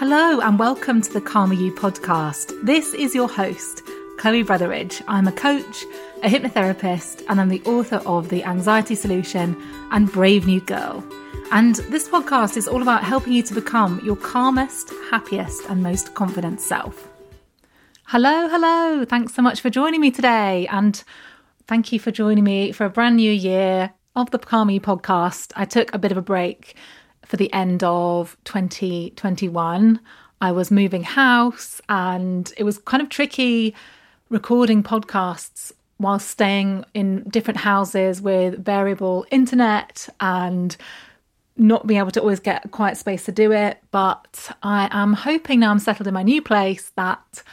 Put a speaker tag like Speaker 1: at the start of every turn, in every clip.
Speaker 1: Hello and welcome to the Calmer You podcast. This is your host, Chloe Brotheridge. I'm a coach, a hypnotherapist, and I'm the author of The Anxiety Solution and Brave New Girl. And this podcast is all about helping you to become your calmest, happiest, and most confident self. Hello, hello. Thanks so much for joining me today. And thank you for joining me for a brand new year of the Calmer You podcast. I took a bit of a break for the end of 2021. I was moving house and it was kind of tricky recording podcasts while staying in different houses with variable internet and not being able to always get a quiet space to do it. But I am hoping now I'm settled in my new place that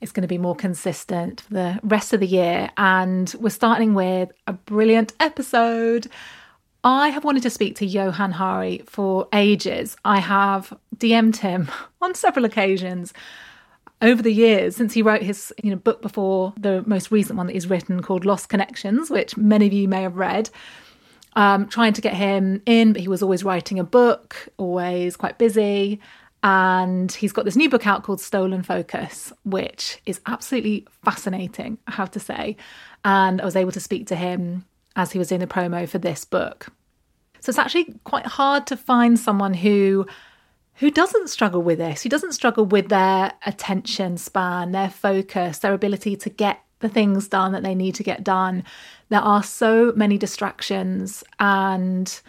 Speaker 1: it's going to be more consistent for the rest of the year. And we're starting with a brilliant episode I have wanted to speak to Johann Hari for ages. I have DM'd him on several occasions over the years since he wrote his you know book before the most recent one that he's written called Lost Connections, which many of you may have read. Um, trying to get him in, but he was always writing a book, always quite busy. And he's got this new book out called Stolen Focus, which is absolutely fascinating, I have to say. And I was able to speak to him as he was doing the promo for this book. So it's actually quite hard to find someone who who doesn't struggle with this, who doesn't struggle with their attention span, their focus, their ability to get the things done that they need to get done. There are so many distractions and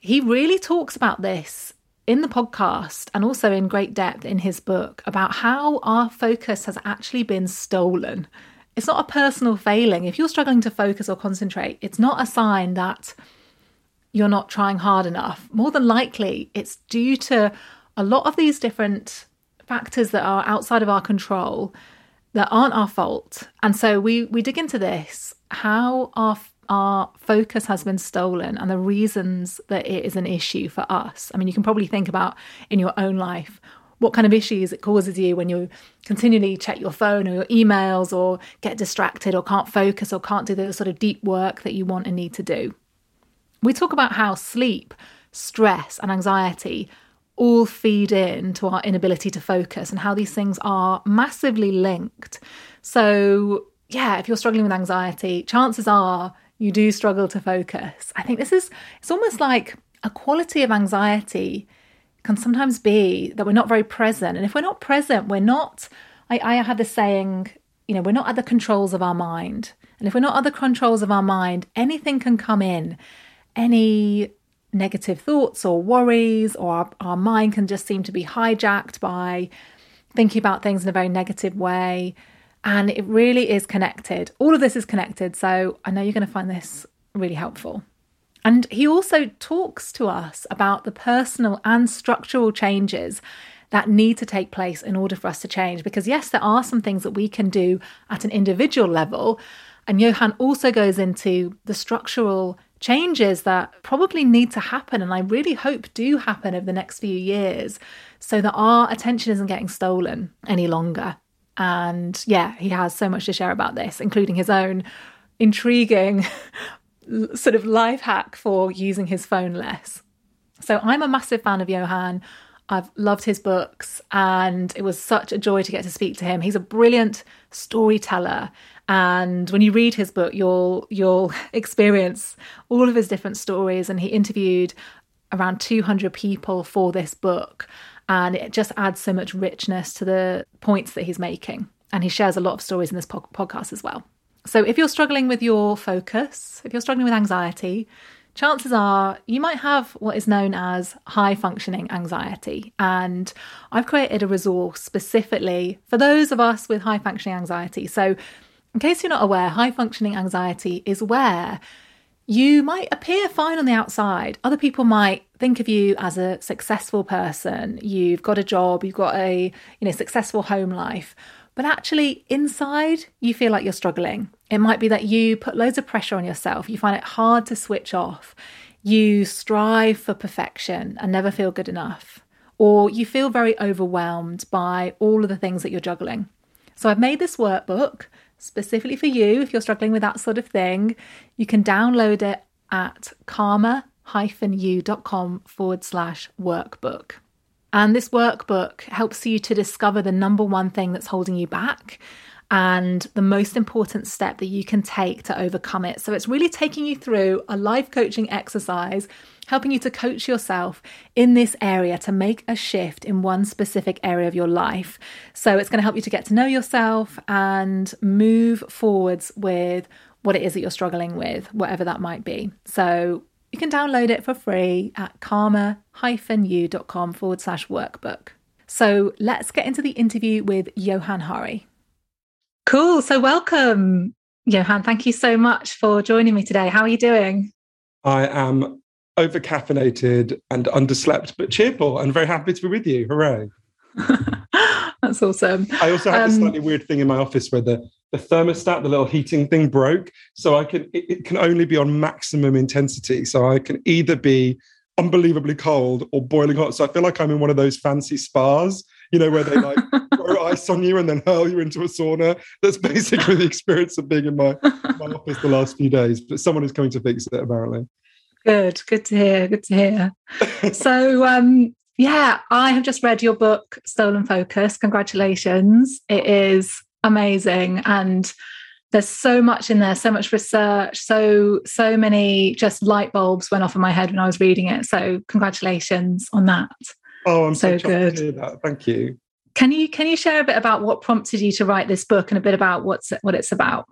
Speaker 1: he really talks about this in the podcast and also in great depth in his book about how our focus has actually been stolen. It's not a personal failing. If you're struggling to focus or concentrate, it's not a sign that you're not trying hard enough. More than likely, it's due to a lot of these different factors that are outside of our control that aren't our fault. And so we we dig into this how our our focus has been stolen and the reasons that it is an issue for us. I mean, you can probably think about in your own life what kind of issues it causes you when you continually check your phone or your emails or get distracted or can't focus or can't do the sort of deep work that you want and need to do. We talk about how sleep, stress, and anxiety all feed in to our inability to focus and how these things are massively linked. So, yeah, if you're struggling with anxiety, chances are you do struggle to focus. I think this is, it's almost like a quality of anxiety can sometimes be that we're not very present. And if we're not present, we're not, I, I have this saying, you know, we're not at the controls of our mind. And if we're not at the controls of our mind, anything can come in, any negative thoughts or worries, or our, our mind can just seem to be hijacked by thinking about things in a very negative way. And it really is connected. All of this is connected. So I know you're going to find this really helpful. And he also talks to us about the personal and structural changes that need to take place in order for us to change. Because, yes, there are some things that we can do at an individual level. And Johann also goes into the structural changes that probably need to happen and I really hope do happen over the next few years so that our attention isn't getting stolen any longer. And yeah, he has so much to share about this, including his own intriguing sort of life hack for using his phone less. So I'm a massive fan of Johann. I've loved his books and it was such a joy to get to speak to him. He's a brilliant storyteller And when you read his book, you'll you'll experience all of his different stories. And he interviewed around 200 people for this book. And it just adds so much richness to the points that he's making. And he shares a lot of stories in this po- podcast as well. So if you're struggling with your focus, if you're struggling with anxiety, chances are you might have what is known as high functioning anxiety. And I've created a resource specifically for those of us with high functioning anxiety. So, in case you're not aware, high functioning anxiety is where you might appear fine on the outside. Other people might think of you as a successful person. You've got a job, you've got a, you know, successful home life. But actually inside you feel like you're struggling. It might be that you put loads of pressure on yourself. You find it hard to switch off. You strive for perfection and never feel good enough. Or you feel very overwhelmed by all of the things that you're juggling. So I've made this workbook specifically for you if you're struggling with that sort of thing. You can download it at calmer-you.com forward slash workbook. And this workbook helps you to discover the number one thing that's holding you back and the most important step that you can take to overcome it. So it's really taking you through a life coaching exercise, helping you to coach yourself in this area to make a shift in one specific area of your life. So it's going to help you to get to know yourself and move forwards with what it is that you're struggling with, whatever that might be. So you can download it for free at calmer-you.com forward slash workbook. So let's get into the interview with Johann Hari. Cool. So, welcome, Johann. Thank you so much for joining me today. How are you doing?
Speaker 2: I am over caffeinated and underslept, but cheerful and very happy to be with you. Hooray.
Speaker 1: That's awesome.
Speaker 2: I also have um, this slightly weird thing in my office where the, the thermostat, the little heating thing broke. So I can it, it can only be on maximum intensity. So I can either be unbelievably cold or boiling hot. So I feel like I'm in one of those fancy spas you know, where they like throw ice on you and then hurl you into a sauna. That's basically the experience of being in my, my office the last few days. But someone is coming to fix it, apparently.
Speaker 1: Good, good to hear. Good to hear. so, um, yeah, I have just read your book, Stolen Focus. Congratulations. It is amazing. And there's so much in there, so much research, so so many just light bulbs went off in my head when I was reading it. So congratulations on that.
Speaker 2: Oh, I'm so, so good. To hear that. Thank you.
Speaker 1: Can you can you share a bit about what prompted you to write this book and a bit about what's what it's about?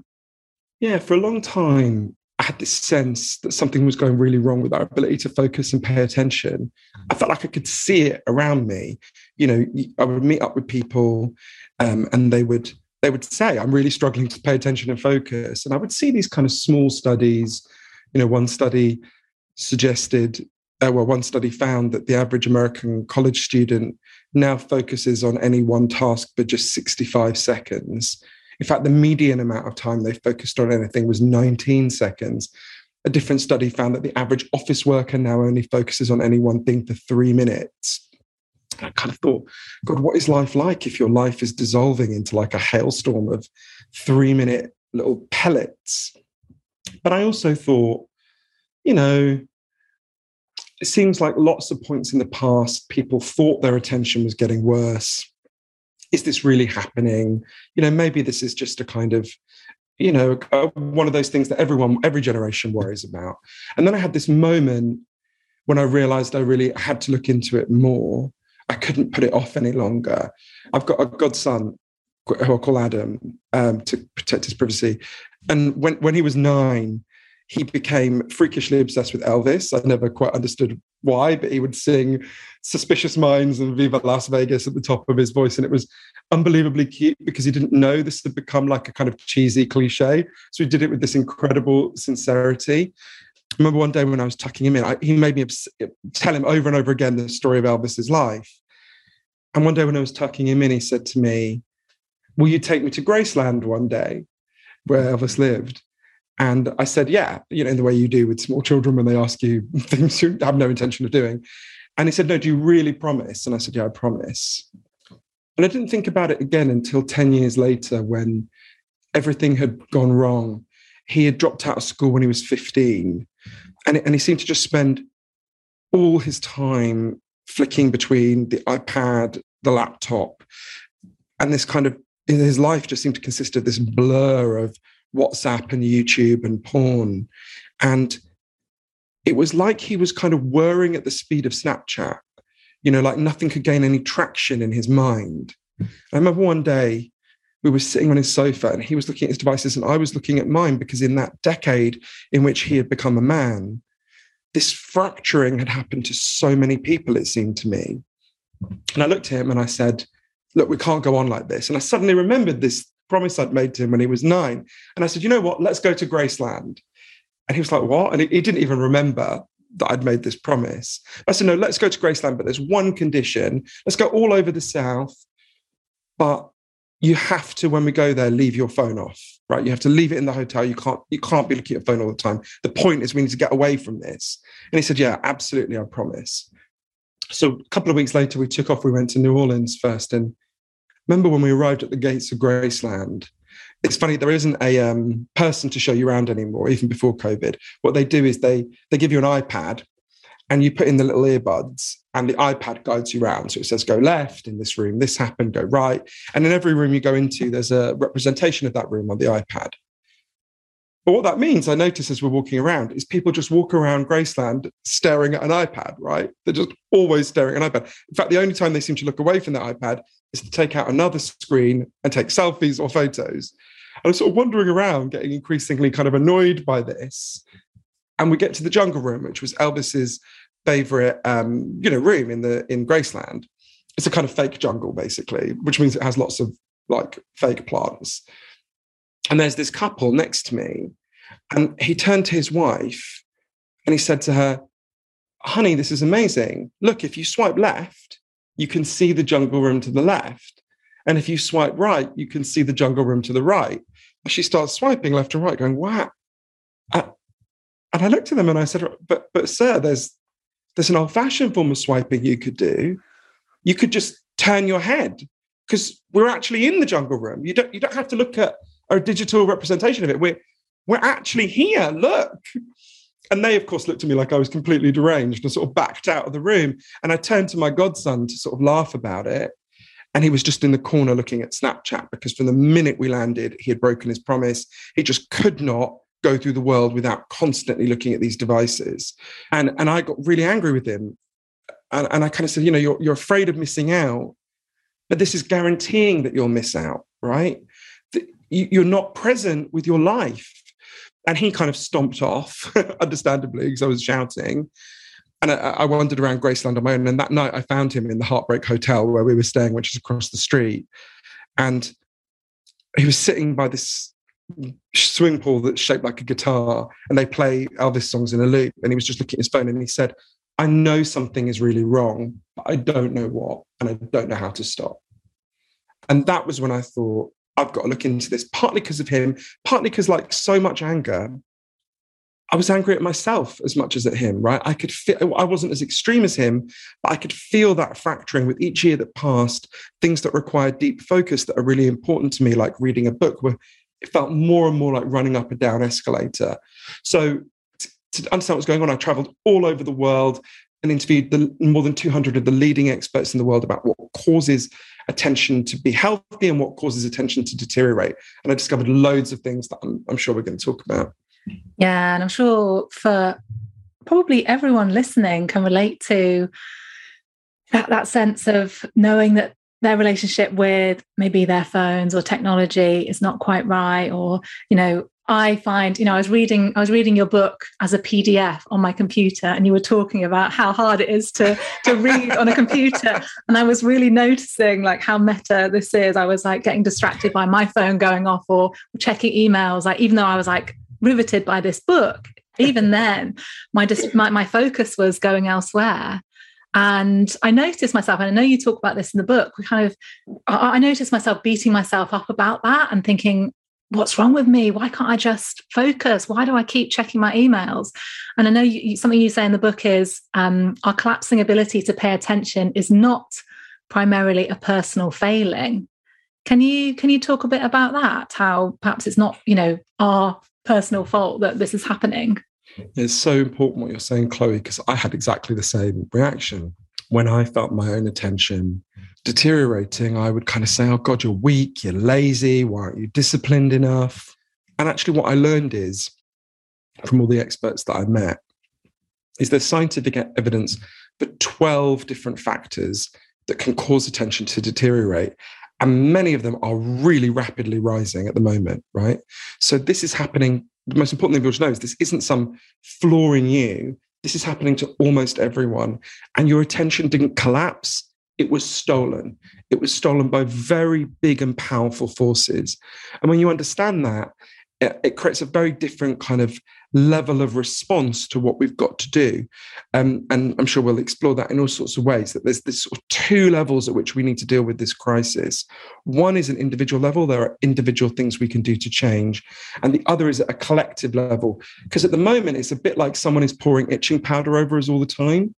Speaker 2: Yeah, for a long time, I had this sense that something was going really wrong with our ability to focus and pay attention. I felt like I could see it around me. You know, I would meet up with people, um, and they would they would say, "I'm really struggling to pay attention and focus." And I would see these kind of small studies. You know, one study suggested uh, well, one study found that the average American college student now focuses on any one task for just 65 seconds. In fact, the median amount of time they focused on anything was 19 seconds. A different study found that the average office worker now only focuses on any one thing for three minutes. I kind of thought, God, what is life like if your life is dissolving into like a hailstorm of three minute little pellets? But I also thought, you know, it seems like lots of points in the past, people thought their attention was getting worse. Is this really happening? You know, maybe this is just a kind of, you know, one of those things that everyone, every generation worries about. And then I had this moment when I realized I really had to look into it more. I couldn't put it off any longer. I've got a godson who I call Adam um, to protect his privacy. And when, when he was nine, he became freakishly obsessed with Elvis. I never quite understood why, but he would sing Suspicious Minds and Viva Las Vegas at the top of his voice. And it was unbelievably cute because he didn't know this had become like a kind of cheesy cliche. So he did it with this incredible sincerity. I remember one day when I was tucking him in, I, he made me obs- tell him over and over again the story of Elvis's life. And one day when I was tucking him in, he said to me, Will you take me to Graceland one day where Elvis lived? And I said, yeah, you know, in the way you do with small children when they ask you things you have no intention of doing. And he said, no, do you really promise? And I said, yeah, I promise. And I didn't think about it again until 10 years later when everything had gone wrong. He had dropped out of school when he was 15. And, and he seemed to just spend all his time flicking between the iPad, the laptop, and this kind of his life just seemed to consist of this blur of WhatsApp and YouTube and porn. And it was like he was kind of whirring at the speed of Snapchat, you know, like nothing could gain any traction in his mind. I remember one day we were sitting on his sofa and he was looking at his devices and I was looking at mine because in that decade in which he had become a man, this fracturing had happened to so many people, it seemed to me. And I looked at him and I said, Look, we can't go on like this. And I suddenly remembered this promise I'd made to him when he was nine. And I said, You know what? Let's go to Graceland. And he was like, What? And he, didn't even remember that I'd made this promise. I said, No, let's go to Graceland, but there's one condition. Let's go all over the South. But you have to, when we go there, leave your phone off, right? You have to leave it in the hotel. You can't, you can't be looking at your phone all the time. The point is we need to get away from this. And he said, Yeah, absolutely, I promise. So a couple of weeks later, we took off. We went to New Orleans first. And remember when we arrived at the gates of Graceland, it's funny there isn't a um, person to show you around anymore even before covid. What they do is they they give you an ipad and you put in the little earbuds and the ipad guides you around. So it says go left in this room this happened go right. And in every room you go into there's a representation of that room on the ipad. But what that means i notice as we're walking around is people just walk around graceland staring at an ipad right? They're just always staring at an ipad. In fact the only time they seem to look away from that ipad is to take out another screen and take selfies or photos And I'm sort of wandering around, getting increasingly kind of annoyed by this. And we get to the jungle room, which was Elvis's favorite, um, you know, room in the in Graceland. It's a kind of fake jungle, basically, which means it has lots of like fake plants. And there's this couple next to me, and he turned to his wife and he said to her, Honey, this is amazing. Look, if you swipe left, you can see the jungle room to the left. And if you swipe right, you can see the jungle room to the right. She starts swiping left and right, going, wow. And I looked at them and I said, but, but sir, there's, there's an old fashioned form of swiping you could do. You could just turn your head because we're actually in the jungle room. You don't, you don't have to look at a digital representation of it. We're, we're actually here. Look. And they, of course, looked at me like I was completely deranged and sort of backed out of the room. And I turned to my godson to sort of laugh about it. And he was just in the corner looking at Snapchat because from the minute we landed, he had broken his promise. He just could not go through the world without constantly looking at these devices. And, and I got really angry with him. And, and I kind of said, you know, you're, you're afraid of missing out, but this is guaranteeing that you'll miss out, right? You're not present with your life. And he kind of stomped off, understandably, because I was shouting and I, I, wandered around Graceland on my own. And that night, I found him in the Heartbreak Hotel where we were staying, which is across the street. And he was sitting by this swimming pool that's shaped like a guitar, and they play Elvis songs in a loop. And he was just looking at his phone, and he said, "I know something is really wrong, but I don't know what, and I don't know how to stop." And that was when I thought, I've got to look into this, partly because of him, partly because like so much anger I was angry at myself as much as at him, right? I could feel, I wasn't as extreme as him, but I could feel that fracturing with each year that passed, things that required deep focus that are really important to me, like reading a book, where it felt more and more like running up a down escalator. So to understand what's going on, I traveled all over the world and interviewed the, more than 200 of the leading experts in the world about what causes attention to be healthy and what causes attention to deteriorate. And I discovered loads of things that I'm, I'm sure we're going to talk about.
Speaker 1: Yeah, and I'm sure for probably everyone listening can relate to that, that sense of knowing that their relationship with maybe their phones or technology is not quite right or you know i find you know i was reading i was reading your book as a pdf on my computer and you were talking about how hard it is to to read on a computer. And i was really noticing like how meta this is. I was like getting distracted by my phone going off or checking emails. Like even though i was like riveted by this book even then my, dis- my my focus was going elsewhere. And i noticed myself and i know you talk about this in the book we kind of i, I noticed myself beating myself up about that and thinking what's wrong with me? Why can't i just focus? Why do i keep checking my emails? And i know you, something you say in the book is um, our collapsing ability to pay attention is not primarily a personal failing. Can you can you talk a bit about that? How perhaps it's not you know our personal fault that this is happening.
Speaker 2: It's so important what you're saying, Chloe, because I had exactly the same reaction. When I felt my own attention deteriorating, I would kind of say, oh God, you're weak, you're lazy, why aren't you disciplined enough? And actually, what I learned is from all the experts that I met is there's scientific evidence for 12 different factors that can cause attention to deteriorate. And many of them are really rapidly rising at the moment, right? So this is happening. The most important thing people should know is this isn't some flaw in you. This is happening to almost everyone. And your attention didn't collapse it was stolen. It was stolen by very big and powerful forces. And when you understand that, it, it creates a very different kind of level of response to what we've got to do. Um, and I'm sure we'll explore that in all sorts of ways. That there's this sort of two levels at which we need to deal with this crisis. One is an individual level, there are individual things we can do to change. And the other is at a collective level. Because at the moment, it's a bit like someone is pouring itching powder over us all the time.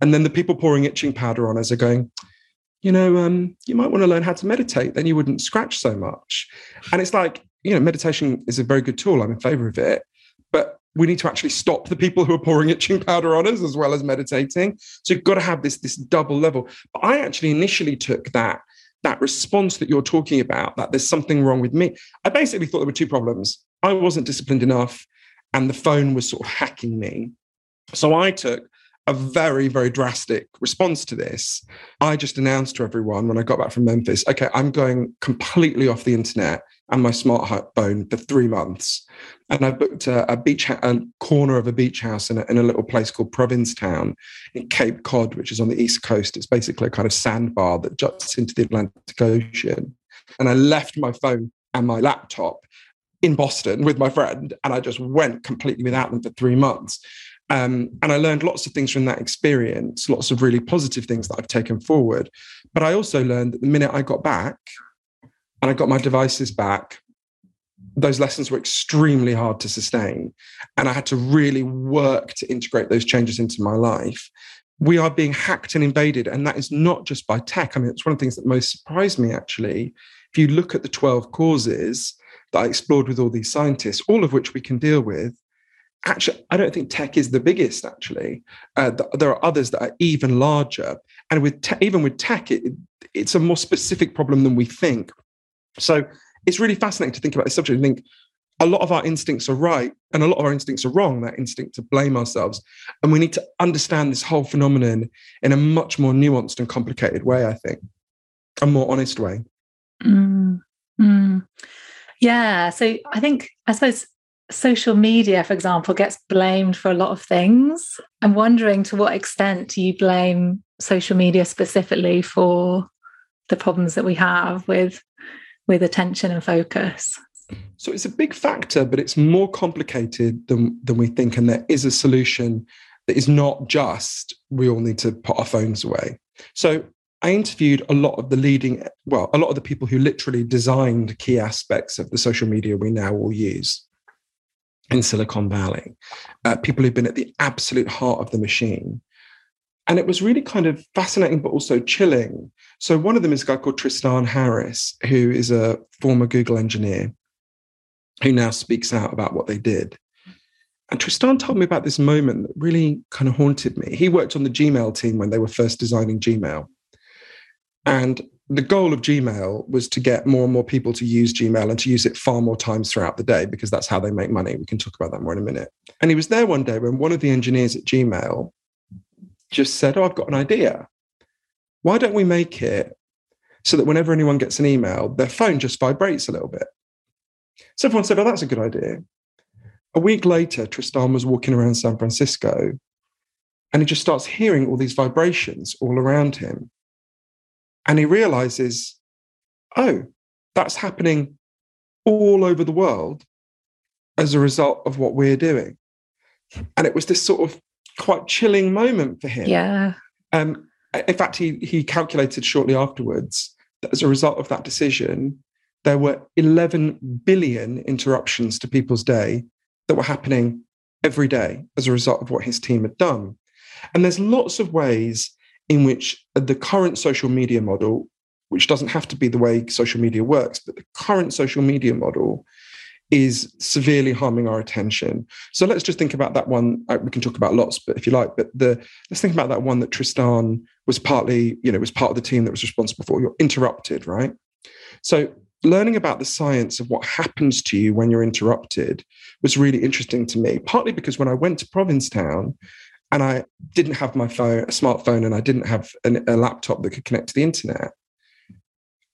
Speaker 2: And then the people pouring itching powder on us are going, you know, um, you might want to learn how to meditate, then you wouldn't scratch so much. And it's like, you know, meditation is a very good tool. I'm in favor of it. But we need to actually stop the people who are pouring itching powder on us as well as meditating. So you've got to have this, this double level. But I actually initially took that that response that you're talking about, that there's something wrong with me. I basically thought there were two problems. I wasn't disciplined enough, and the phone was sort of hacking me. So I took a very, very drastic response to this. I just announced to everyone when I got back from Memphis, okay, I'm going completely off the internet and my smartphone for three months. And I booked a, a beach, a corner of a beach house in a, in a little place called Provincetown in Cape Cod, which is on the East Coast. It's basically a kind of sandbar that juts into the Atlantic Ocean. And I left my phone and my laptop in Boston with my friend, and I just went completely without them for three months. Um, and I learned lots of things from that experience, lots of really positive things that I've taken forward. But I also learned that the minute I got back and I got my devices back, those lessons were extremely hard to sustain. And I had to really work to integrate those changes into my life. We are being hacked and invaded. And that is not just by tech. I mean, it's one of the things that most surprised me, actually. If you look at the 12 causes that I explored with all these scientists, all of which we can deal with, actually, I don't think tech is the biggest. Actually, uh, there are others that are even larger, and with te- even with tech, it, it's a more specific problem than we think. So it's really fascinating to think about this subject and think a lot of our instincts are right and a lot of our instincts are wrong that instinct to blame ourselves and we need to understand this whole phenomenon in a much more nuanced and complicated way i think a more honest way
Speaker 1: mm, mm. yeah so i think i suppose social media, for example, gets blamed for a lot of things. I'm wondering to what extent do you blame social media specifically for the problems that we have with with attention and focus?
Speaker 2: So it's a big factor, but it's more complicated than than we think, and there is a solution that is not just we all need to put our phones away. So I interviewed a lot of the leading, well, a lot of the people who literally designed key aspects of the social media we now all use in Silicon Valley, uh, people who've been at the absolute heart of the machine. And it was really kind of fascinating, but also chilling. So, one of them is a guy called Tristan Harris, who is a former Google engineer who now speaks out about what they did. And Tristan told me about this moment that really kind of haunted me. He worked on the Gmail team when they were first designing Gmail. And the goal of Gmail was to get more and more people to use Gmail and to use it far more times throughout the day because that's how they make money. We can talk about that more in a minute. And he was there one day when one of the engineers at Gmail just said, Oh, I've got an idea. Why don't we make it so that whenever anyone gets an email, their phone just vibrates a little bit? So everyone said, Oh, that's a good idea. A week later, Tristan was walking around San Francisco and he just starts hearing all these vibrations all around him. And he realizes, oh, that's happening all over the world as a result of what we're doing. And it was this sort of quite chilling moment for him.
Speaker 1: Yeah.
Speaker 2: Um, in fact, he, he calculated shortly afterwards that as a result of that decision, there were 11 billion interruptions to people's day that were happening every day as a result of what his team had done. And there's lots of ways in which the current social media model, which doesn't have to be the way social media works, but the current social media model is severely harming our attention. So let's just think about that one. Uh, we can talk about lots, but if you like, but the let's think about that one that Tristan was partly, you know, was part of the team that was responsible for. You're interrupted, right? So learning about the science of what happens to you when you're interrupted was really interesting to me. Partly because when I went to Provincetown and I didn't have my phone, a smartphone, and I didn't have an, a laptop that could connect to the internet.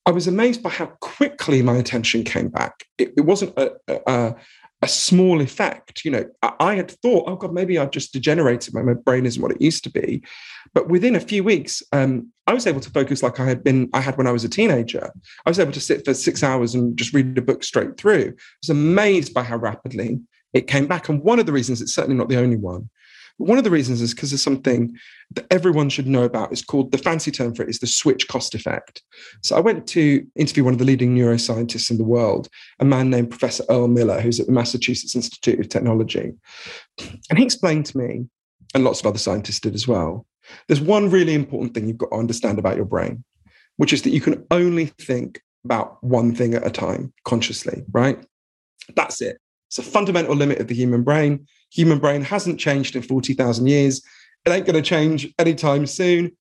Speaker 2: I was amazed by how quickly my attention came back. It, it wasn't a, a, a, small effect. You know, I, I, had thought, oh God, maybe I've just degenerated. My, my brain isn't what it used to be. But within a few weeks, um, I was able to focus like I had been, I had when I was a teenager. I was able to sit for six hours and just read a book straight through. I was amazed by how rapidly it came back. And one of the reasons, it's certainly not the only one, one of the reasons is because there's something that everyone should know about. It's called the fancy term for it is the switch cost effect. So I went to interview one of the leading neuroscientists in the world, a man named Professor Earl Miller, who's at the Massachusetts Institute of Technology. And he explained to me, and lots of other scientists did as well, there's one really important thing you've got to understand about your brain, which is that you can only think about one thing at a time consciously, right? That's it. It's a fundamental limit of the human brain human brain hasn't changed in 40,000 years. It ain't going to change anytime soon.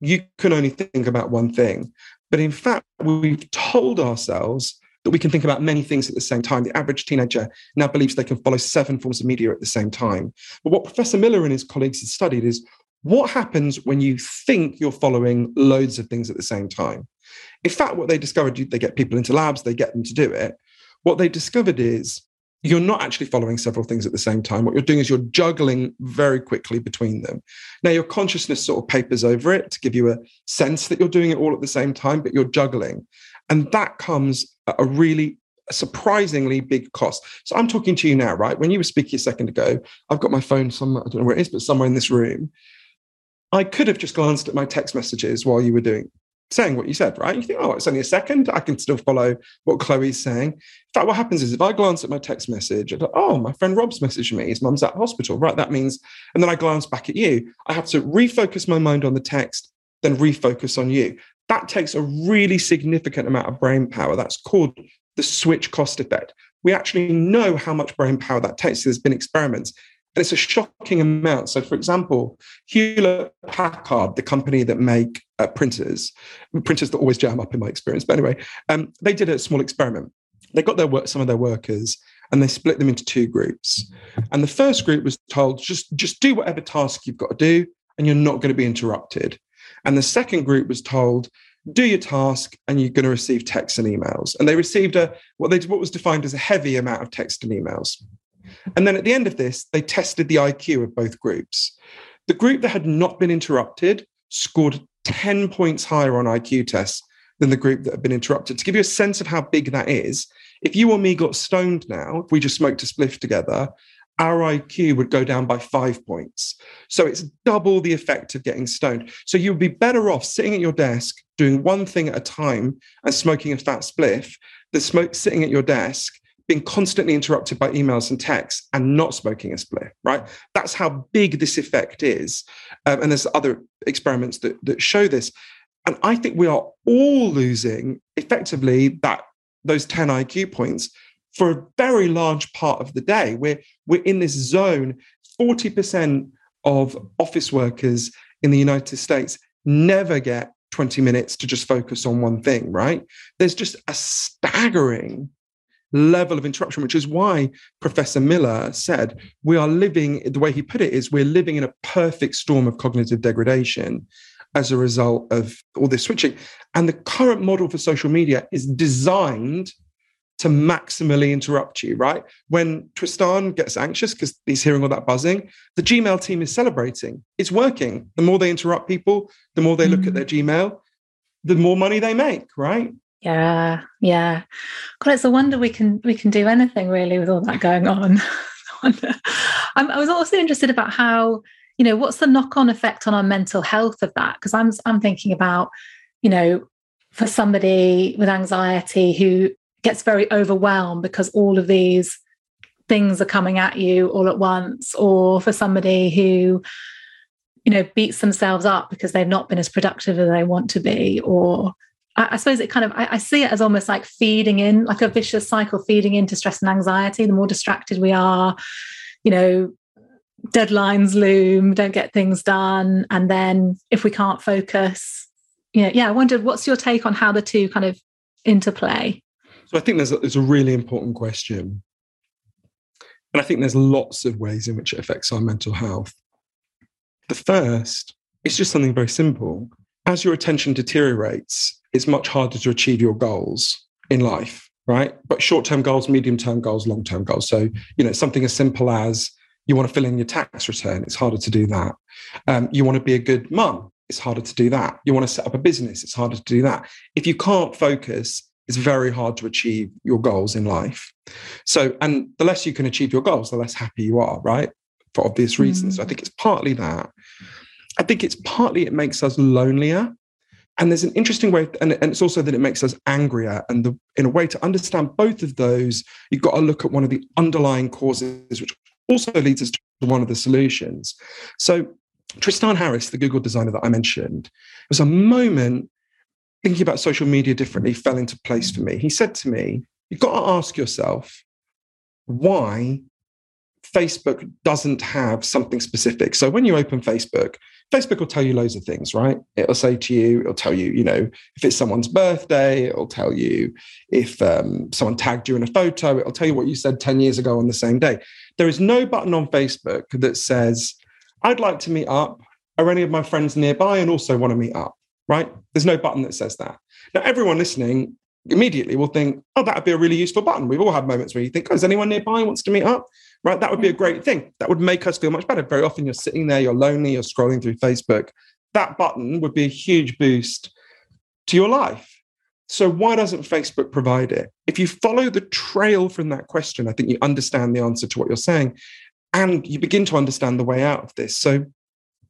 Speaker 2: You can only think about one thing. But in fact, we've told ourselves that we can think about many things at the same time. The average teenager now believes they can follow seven forms of media at the same time. But what Professor Miller and his colleagues have studied is what happens when you think you're following loads of things at the same time. In fact, what they discovered, they get people into labs, they get them to do it. What they discovered is you're not actually following several things at the same time. What you're doing is you're juggling very quickly between them. Now, your consciousness sort of papers over it to give you a sense that you're doing it all at the same time, but you're juggling. And that comes at a really surprisingly big cost. So I'm talking to you now, right? When you were speaking a second ago, I've got my phone somewhere, I don't know where it is, but somewhere in this room. I could have just glanced at my text messages while you were doing saying what you said, right? You think, oh, it's only a second. I can still follow what Chloe's saying. In fact, what happens is if I glance at my text message, go, oh, my friend Rob's messaged me. His mum's at hospital. Right. That means, and then I glance back at you. I have to refocus my mind on the text, then refocus on you. That takes a really significant amount of brain power. That's called the switch cost effect. We actually know how much brain power that takes. There's been experiments and it's a shocking amount. So, for example, Hewlett Packard, the company that make uh, printers, printers that always jam up in my experience. But anyway, um, they did a small experiment. They got their work, some of their workers, and they split them into two groups. And the first group was told just just do whatever task you've got to do, and you're not going to be interrupted. And the second group was told do your task and you're going to receive texts and emails and they received a what they what was defined as a heavy amount of text and emails and then at the end of this, they tested the IQ of both groups. The group that had not been interrupted scored 10 points higher on IQ tests than the group that had been interrupted. To give you a sense of how big that is, if you or me got stoned now, if we just smoked a spliff together, our IQ would go down by five points. So it's double the effect of getting stoned. So you'd be better off sitting at your desk, doing one thing at a time and smoking a fat spliff than smoke, sitting at your desk being constantly interrupted by emails and texts and not smoking a spliff, right? That's how big this effect is. Um, and there's other experiments that, that show this. And I think we are all losing effectively that those 10 IQ points for a very large part of the day. We're, we're in this zone. 40% of office workers in the United States never get 20 minutes to just focus on one thing, right? There's just a staggering level of interruption, which is why Professor Miller said we are living, the way he put it is, we're living in a perfect storm of cognitive degradation as a result of all this switching. And the current model for social media is designed to maximally interrupt you, right? When Tristan gets anxious because he's hearing all that buzzing, the Gmail team is celebrating. It's working. The more they interrupt people, the more they look mm. at their Gmail, the more money they make, right?
Speaker 1: Yeah, yeah. God, it's a wonder we can we can do anything really with all that going on. I was also interested about how you know what's the knock-on effect on our mental health of that because I'm I'm thinking about you know for somebody with anxiety who gets very overwhelmed because all of these things are coming at you all at once or for somebody who you know beats themselves up because they've not been as productive as they want to be or I, suppose it kind of I, I see it as almost like feeding in, like a vicious cycle, feeding into stress and anxiety. The more distracted we are, you know, deadlines loom, don't get things done, and then if we can't focus, you know, yeah. I wondered what's your take on how the two kind of interplay.
Speaker 2: So I think there's a, there's a really important question, and I think there's lots of ways in which it affects our mental health. The first is just something very simple. As your attention deteriorates, it's much harder to achieve your goals in life, right? But short term goals, medium term goals, long term goals. So, you know, something as simple as you want to fill in your tax return, it's harder to do that. Um, you want to be a good mum, it's harder to do that. You want to set up a business, it's harder to do that. If you can't focus, it's very hard to achieve your goals in life. So, and the less you can achieve your goals, the less happy you are, right? For obvious reasons. Mm. So I think it's partly that. I think it's partly it makes us lonelier and there's an interesting way, and, and it's also that it makes us angrier. And the, in a way to understand both of those, you've got to look at one of the underlying causes, which also leads us to one of the solutions. So, Tristan Harris, the Google designer that I mentioned, was a moment thinking about social media differently fell into place for me. He said to me, You've got to ask yourself why Facebook doesn't have something specific. So when you open Facebook, Facebook will tell you loads of things, right? It'll say to you, it'll tell you, you know, if it's someone's birthday, it'll tell you if um, someone tagged you in a photo, it'll tell you what you said 10 years ago on the same day. There is no button on Facebook that says, I'd like to meet up. Are any of my friends nearby and also want to meet up, right? There's no button that says that. Now, everyone listening immediately will think, oh, that would be a really useful button. We've all had moments where you think, oh, is anyone nearby wants to meet up? Right? That would be a great thing. That would make us feel much better. Very often you're sitting there, you're lonely, you're scrolling through Facebook. That button would be a huge boost to your life. So why doesn't Facebook provide it? If you follow the trail from that question, I think you understand the answer to what you're saying and you begin to understand the way out of this. So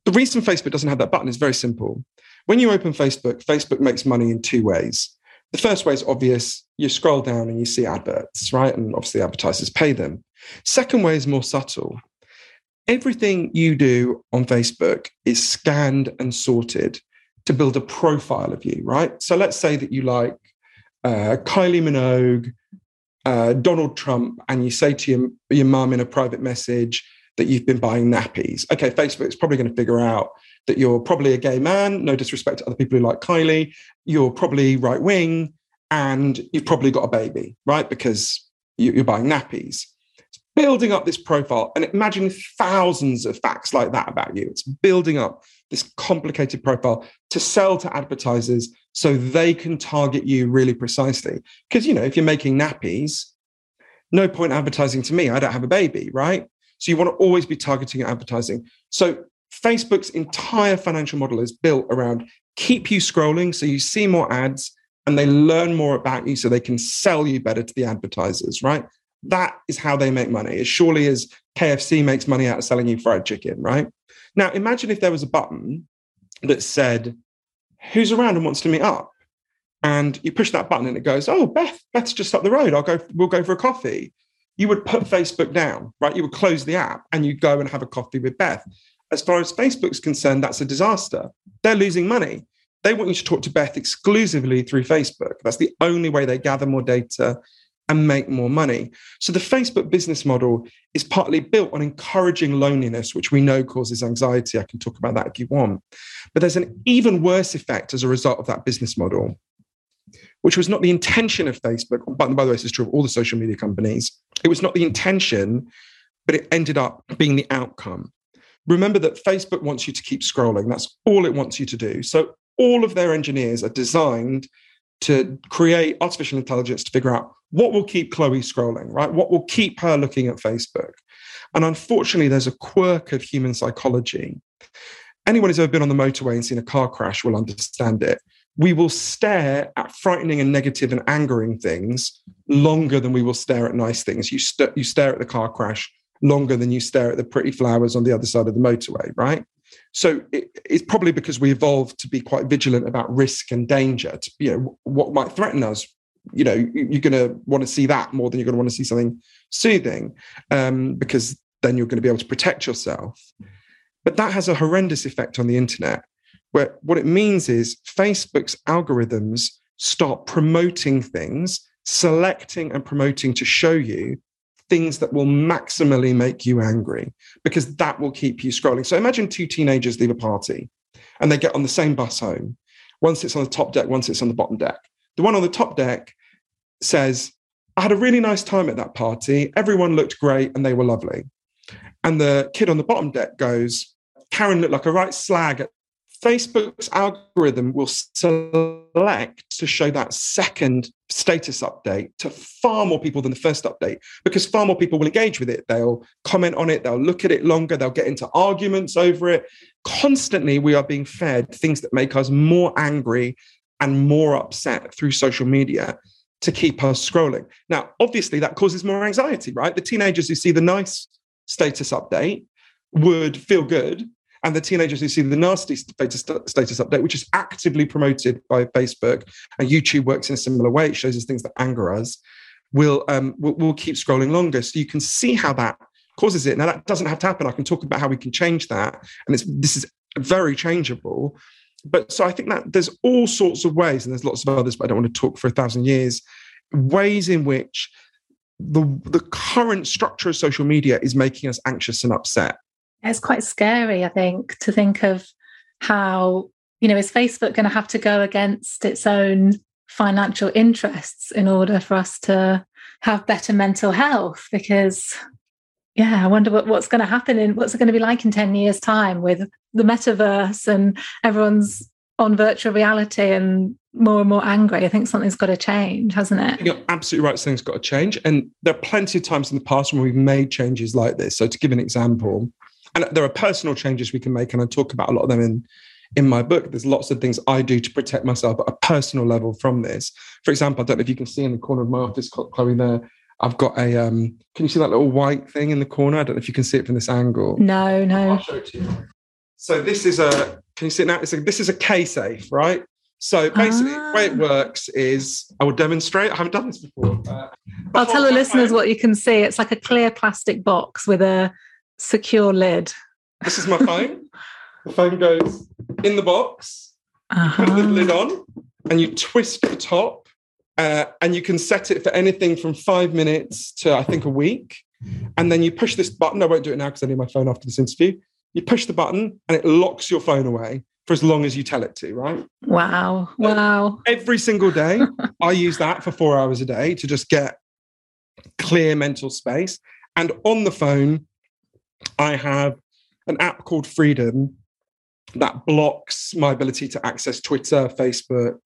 Speaker 2: the reason Facebook doesn't have that button is very simple. When you open Facebook, Facebook makes money in two ways. The first way is obvious. You scroll down and you see adverts, right? And obviously advertisers pay them. Second way is more subtle. Everything you do on Facebook is scanned and sorted to build a profile of you, right? So let's say that you like uh, Kylie Minogue, uh, Donald Trump, and you say to your, your mum in a private message that you've been buying nappies. Okay, Facebook's probably going to figure out that you're probably a gay man, no disrespect to other people who like Kylie, you're probably right wing, and you've probably got a baby, right? Because you're buying nappies building up this profile and imagine thousands of facts like that about you. It's building up this complicated profile to sell to advertisers so they can target you really precisely. Because, you know, if you're making nappies, no point advertising to me. I don't have a baby, right? So you want to always be targeting advertising. So Facebook's entire financial model is built around keep you scrolling so you see more ads and they learn more about you so they can sell you better to the advertisers, right? That is how they make money as surely as KFC makes money out of selling you fried chicken, right? Now, imagine if there was a button that said, Who's around and wants to meet up? And you push that button and it goes, Oh, Beth, Beth's just up the road. I'll go, we'll go for a coffee. You would put Facebook down, right? You would close the app and you go and have a coffee with Beth. As far as Facebook's concerned, that's a disaster. They're losing money. They want you to talk to Beth exclusively through Facebook. That's the only way they gather more data and make more money. So the Facebook business model is partly built on encouraging loneliness, which we know causes anxiety. I can talk about that if you want. But there's an even worse effect as a result of that business model, which was not the intention of Facebook. But by the way, this is true of all the social media companies. It was not the intention, but it ended up being the outcome. Remember that Facebook wants you to keep scrolling. That's all it wants you to do. So all of their engineers are designed to create artificial intelligence to figure out what will keep Chloe scrolling, right? What will keep her looking at Facebook? And unfortunately, there's a quirk of human psychology. Anyone who's ever been on the motorway and seen a car crash will understand it. We will stare at frightening and negative and angering things longer than we will stare at nice things. You, st- you stare at the car crash longer than you stare at the pretty flowers on the other side of the motorway, right? So it, it's probably because we evolved to be quite vigilant about risk and danger, to, you know, what might threaten us. You know, you're going to want to see that more than you're going to want to see something soothing, um, because then you're going to be able to protect yourself. But that has a horrendous effect on the internet, where what it means is Facebook's algorithms start promoting things, selecting and promoting to show you things that will maximally make you angry because that will keep you scrolling. So imagine two teenagers leave a party and they get on the same bus home. One sits on the top deck, one sits on the bottom deck. The one on the top deck says, I had a really nice time at that party. Everyone looked great and they were lovely. And the kid on the bottom deck goes, Karen looked like a right slag at Facebook's algorithm will select to show that second status update to far more people than the first update because far more people will engage with it. They'll comment on it, they'll look at it longer, they'll get into arguments over it. Constantly, we are being fed things that make us more angry and more upset through social media to keep us scrolling. Now, obviously, that causes more anxiety, right? The teenagers who see the nice status update would feel good and the teenagers who see the nasty status, status update, which is actively promoted by Facebook, and YouTube works in a similar way. It shows us things that anger us. Will um, will will keep scrolling longer, so you can see how that causes it. Now that doesn't have to happen. I can talk about how we can change that, and it's this is very changeable. But so I think that there's all sorts of ways, and there's lots of others, but I don't want to talk for a thousand years. Ways in which the the current structure of social media is making us anxious and upset
Speaker 1: it's quite scary, I think, to think of how, you know, is Facebook going to have to go against its own financial interests in order for us to have better mental health? Because, yeah, I wonder what, what's going to happen and what's it going to be like in 10 years' time with the metaverse and everyone's on virtual reality and more and more angry. I think something's got to change, hasn't it?
Speaker 2: You're absolutely right. Something's got to change. And there are plenty of times in the past when we've made changes like this. So, to give an example, and there are personal changes we can make, and I talk about a lot of them in in my book. There's lots of things I do to protect myself at a personal level from this. For example, I don't know if you can see in the corner of my office, Chloe, there. I've got a. Um, can you see that little white thing in the corner? I don't know if you can see it from this angle.
Speaker 1: No, no.
Speaker 2: I'll show it to you. So this is a. Can you see it now? It's a, this is a kSafe, right? So basically, ah. the way it ah. works is I will demonstrate. I haven't done this before. Uh,
Speaker 1: I'll tell the listeners what you can see. It's like a clear plastic box with a secure lid.
Speaker 2: This is my phone. the phone goes in the box. Uh-huh. put the lid on, and you twist the top, uh, and you can set it for anything from five minutes to I think a week. And then you push this button. I won't do it now because I need my phone after this interview. You push the button, and it locks your phone away for as long as you tell it to. Right?
Speaker 1: Wow! Wow!
Speaker 2: Every single day, I use that for four hours a day to just get clear mental space. And on the phone, I have an app called Freedom that blocks my ability to access Twitter, Facebook,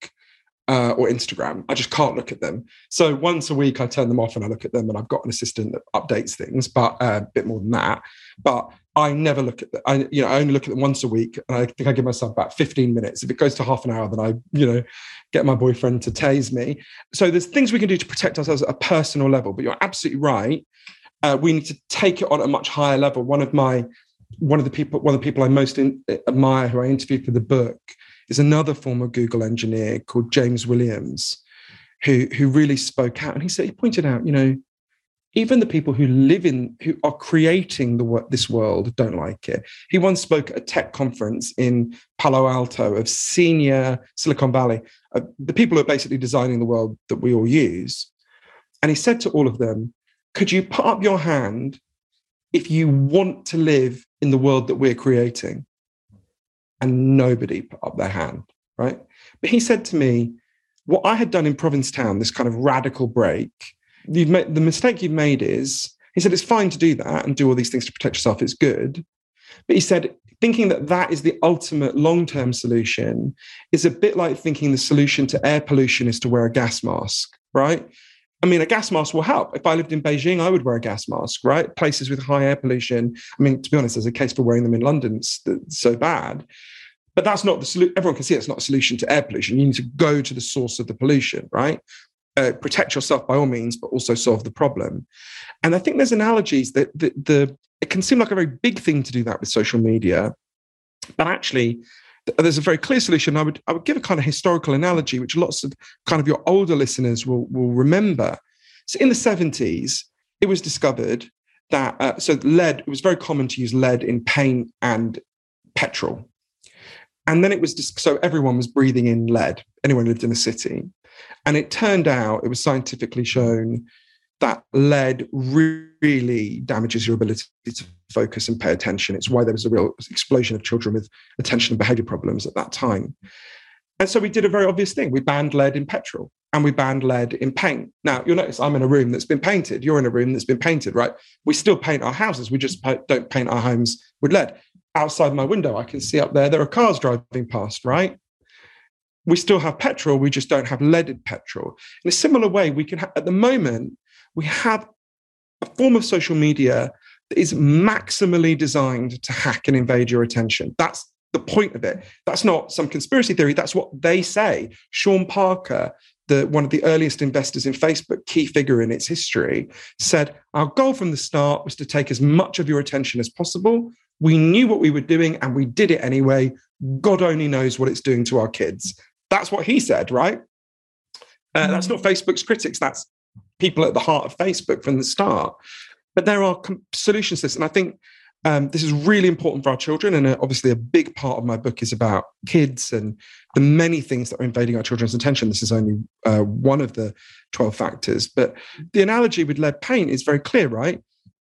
Speaker 2: uh, or Instagram. I just can't look at them. So once a week, I turn them off and I look at them, and I've got an assistant that updates things, but uh, a bit more than that. But I never look at them. I, you know, I only look at them once a week, and I think I give myself about 15 minutes. If it goes to half an hour, then I, you know, get my boyfriend to tase me. So there's things we can do to protect ourselves at a personal level. But you're absolutely right uh, we need to take it on a much higher level. One of my one of the people one of the people I most in, admire who I interviewed for the book is another former Google engineer called James Williams, who who really spoke out. And he said he pointed out, you know, even the people who live in who are creating the this world don't like it. He once spoke at a tech conference in Palo Alto of senior Silicon Valley, uh, the people who are basically designing the world that we all use. And he said to all of them, could you put up your hand if you want to live in the world that we're creating? And nobody put up their hand, right? But he said to me, what I had done in Provincetown, this kind of radical break, you've made, the mistake you've made is, he said, it's fine to do that and do all these things to protect yourself. It's good. But he said, thinking that that is the ultimate long term solution is a bit like thinking the solution to air pollution is to wear a gas mask, right? I mean, a gas mask will help. If I lived in Beijing, I would wear a gas mask, right? Places with high air pollution. I mean, to be honest, there's a case for wearing them in London. It's so bad. But that's not the solution. Everyone can see it's not a solution to air pollution. You need to go to the source of the pollution, right? Uh, protect yourself by all means, but also solve the problem. And I think there's analogies that the, the it can seem like a very big thing to do that with social media, but actually there's a very clear solution. I would I would give a kind of historical analogy, which lots of kind of your older listeners will will remember. So in the 70s, it was discovered that uh, so lead it was very common to use lead in paint and petrol, and then it was just, so everyone was breathing in lead. Anyone lived in a city, And it turned out, it was scientifically shown that lead really damages your ability to focus and pay attention. It's why there was a real explosion of children with attention and behavior problems at that time. And so we did a very obvious thing. We banned lead in petrol and we banned lead in paint. Now, you'll notice I'm in a room that's been painted. You're in a room that's been painted, right? We still paint our houses. We just don't paint our homes with lead. Outside my window, I can see up there, there are cars driving past, right? We still have petrol. We just don't have leaded petrol. In a similar way, we can, ha- at the moment, we have a form of social media that is maximally designed to hack and invade your attention. That's the point of it. That's not some conspiracy theory. That's what they say. Sean Parker, the one of the earliest investors in Facebook, key figure in its history, said our goal from the start was to take as much of your attention as possible. We knew what we were doing and we did it anyway. God only knows what it's doing to our kids. That's what he said, right? Uh, that's not Facebook's critics. That's people at the heart of Facebook from the start. But there are com- solutions to this. And I think um, this is really important for our children. And uh, obviously, a big part of my book is about kids and the many things that are invading our children's attention. This is only uh, one of the 12 factors. But the analogy with lead paint is very clear, right?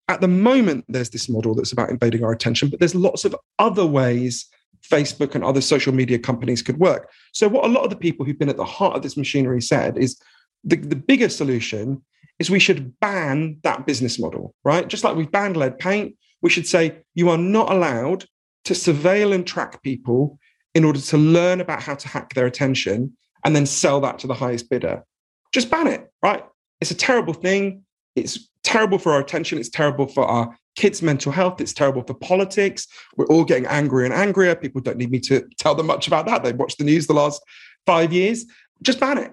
Speaker 2: At the moment, there's this model that's about invading our attention, but there's lots of other ways Facebook and other social media companies could work. So, what a lot of the people who've been at the heart of this machinery said is the, the bigger solution is we should ban that business model, right? Just like we've banned lead paint, we should say you are not allowed to surveil and track people in order to learn about how to hack their attention and then sell that to the highest bidder. Just ban it, right? It's a terrible thing. It's terrible for our attention. It's terrible for our kids' mental health. It's terrible for politics. We're all getting angrier and angrier. People don't need me to tell them much about that. They've watched the news the last five years. Just ban it.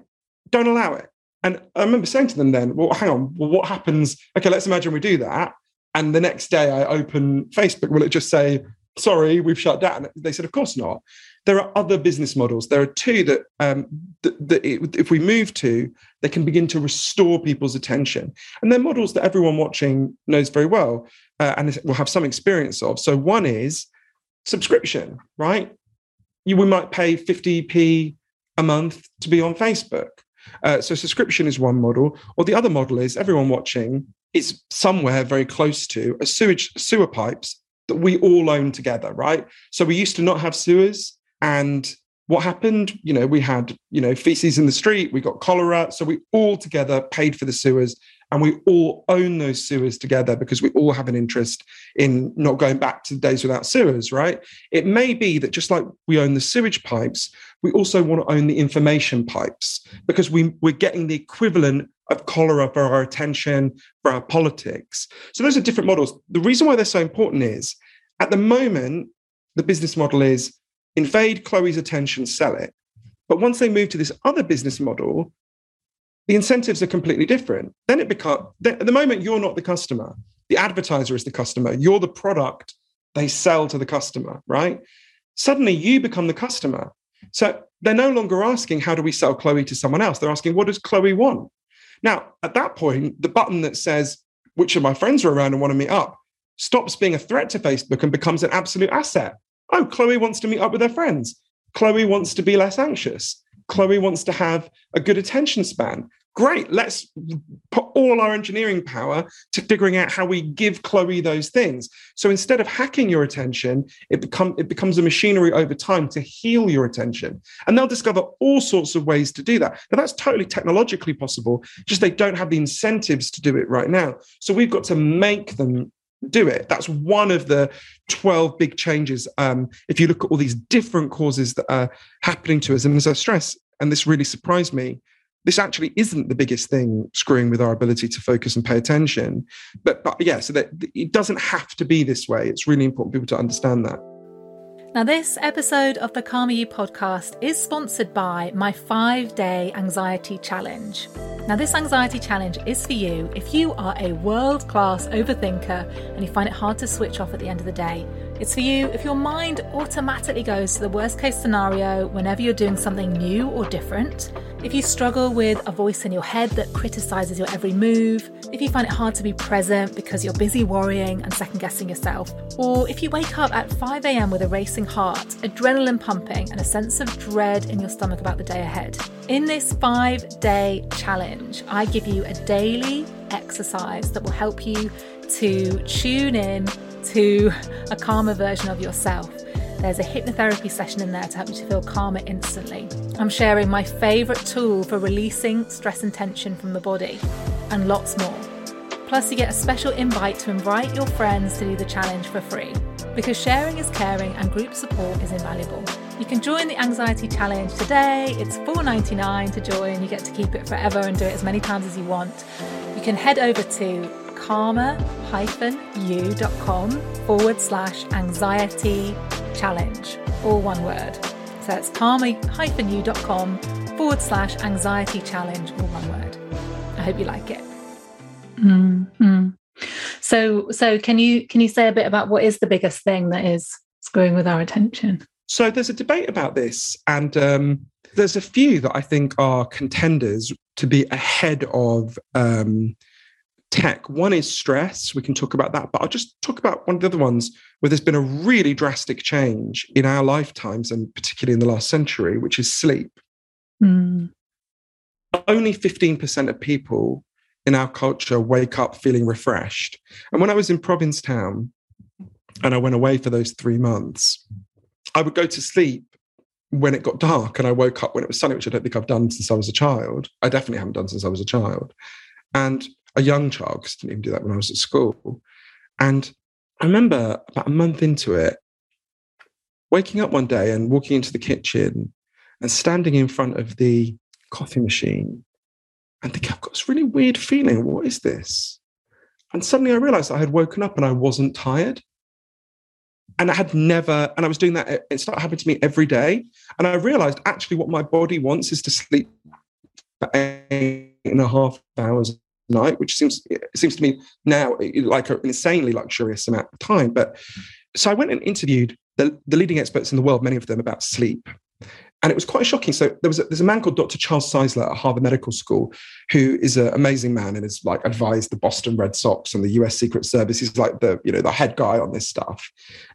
Speaker 2: Don't allow it. And I remember saying to them then, well, hang on, well, what happens? Okay, let's imagine we do that. And the next day I open Facebook, will it just say, sorry, we've shut down? They said, of course not. There are other business models. There are two that, um, that, that it, if we move to, they can begin to restore people's attention. And they're models that everyone watching knows very well uh, and will have some experience of. So one is subscription, right? You, we might pay 50p a month to be on Facebook. Uh, so subscription is one model, or the other model is everyone watching is somewhere very close to a sewage sewer pipes that we all own together, right? So we used to not have sewers, and what happened? You know, we had you know feces in the street, we got cholera, so we all together paid for the sewers, and we all own those sewers together because we all have an interest in not going back to the days without sewers, right? It may be that just like we own the sewage pipes, we also want to own the information pipes because we, we're getting the equivalent of cholera for our attention, for our politics. So those are different models. The reason why they're so important is at the moment, the business model is invade Chloe's attention, sell it. But once they move to this other business model, the incentives are completely different. Then it becomes, at the moment, you're not the customer. The advertiser is the customer. You're the product they sell to the customer, right? Suddenly you become the customer. So they're no longer asking, how do we sell Chloe to someone else? They're asking, what does Chloe want? Now, at that point, the button that says, which of my friends are around and want to meet up, stops being a threat to Facebook and becomes an absolute asset. Oh, Chloe wants to meet up with her friends. Chloe wants to be less anxious. Chloe wants to have a good attention span. Great let's put all our engineering power to figuring out how we give chloe those things. So instead of hacking your attention it become it becomes a machinery over time to heal your attention. And they'll discover all sorts of ways to do that. Now that's totally technologically possible just they don't have the incentives to do it right now. So we've got to make them do it. That's one of the 12 big changes. Um, if you look at all these different causes that are happening to us, and as I stress, and this really surprised me, this actually isn't the biggest thing screwing with our ability to focus and pay attention. But, but yeah, so that it doesn't have to be this way. It's really important people to understand that.
Speaker 1: Now, this episode of the Calmer You podcast is sponsored by my five day anxiety challenge. Now, this anxiety challenge is for you if you are a world class overthinker and you find it hard to switch off at the end of the day It's for you if your mind automatically goes to the worst case scenario whenever you're doing something new or different, if you struggle with a voice in your head that criticizes your every move, if you find it hard to be present because you're busy worrying and second guessing yourself, or if you wake up at 5 a.m. with a racing heart, adrenaline pumping, and a sense of dread in your stomach about the day ahead. In this five day challenge, I give you a daily exercise that will help you to tune in to a calmer version of yourself. There's a hypnotherapy session in there to help you to feel calmer instantly. I'm sharing my favourite tool for releasing stress and tension from the body, and lots more. Plus, you get a special invite to invite your friends to do the challenge for free because sharing is caring and group support is invaluable. You can join the Anxiety Challenge today. It's $4.99 to join. You get to keep it forever and do it as many times as you want. You can head over to calmer-you.com forward slash anxiety challenge, all one word. So it's calmer-you.com forward slash anxiety challenge, all one word. I hope you like it. Mm-hmm. So, so can you can you say a bit about what is the biggest thing that is screwing with our attention?
Speaker 2: So there's a debate about this, and um, there's a few that I think are contenders to be ahead of um, tech. One is stress. We can talk about that, but I'll just talk about one of the other ones where there's been a really drastic change in our lifetimes and particularly in the last century, which is sleep. Mm. Only 15% of people in our culture wake up feeling refreshed. And when I was in Provincetown and I went away for those three months, I would go to sleep when it got dark and I woke up when it was sunny, which I don't think I've done since I was a child. I definitely haven't done since I was a child. And a young child, because I didn't even do that when I was at school. And I remember about a month into it, waking up one day and walking into the kitchen and standing in front of the coffee machine and thinking, I've got this really weird feeling. What is this? And suddenly I realized I had woken up and I wasn't tired. And I had never, and I was doing that, it started happening to me every day. And I realized actually what my body wants is to sleep for eight and a half hours night, which seems it seems to me now like an insanely luxurious amount of time. But so I went and interviewed the, the leading experts in the world, many of them about sleep. And it was quite shocking. So there was a, there's a man called Dr. Charles Czeisler at Harvard Medical School, who is an amazing man and has like advised the Boston Red Sox and the U.S. Secret Service. He's like the you know the head guy on this stuff.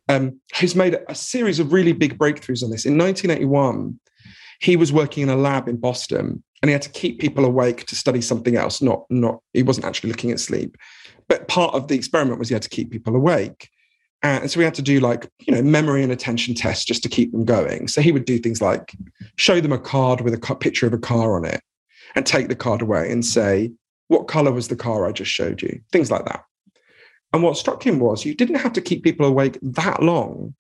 Speaker 2: Um, he's made a series of really big breakthroughs on this. In 1981, he was working in a lab in Boston and he had to keep people awake to study something else not not he wasn't actually looking at sleep. But part of the experiment was he had to keep people awake. And so we had to do like you know memory and attention tests just to keep them going. So he would do things like show them a card with a picture of a car on it and take the card away and say what color was the car i just showed you? Things like that. And what struck him was you didn't have to keep people awake that long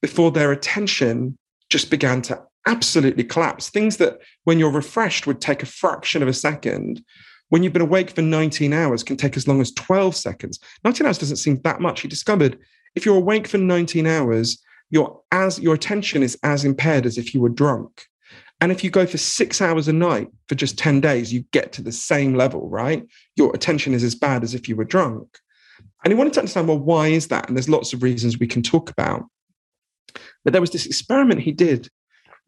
Speaker 2: before their attention just began to absolutely collapse. Things that when you're refreshed would take a fraction of a second. When you've been awake for 19 hours can take as long as 12 seconds. 19 hours doesn't seem that much. He discovered if you're awake for 19 hours, your as your attention is as impaired as if you were drunk. And if you go for six hours a night for just 10 days, you get to the same level, right? Your attention is as bad as if you were drunk. And he wanted to understand, well, why is that? And there's lots of reasons we can talk about. But there was this experiment he did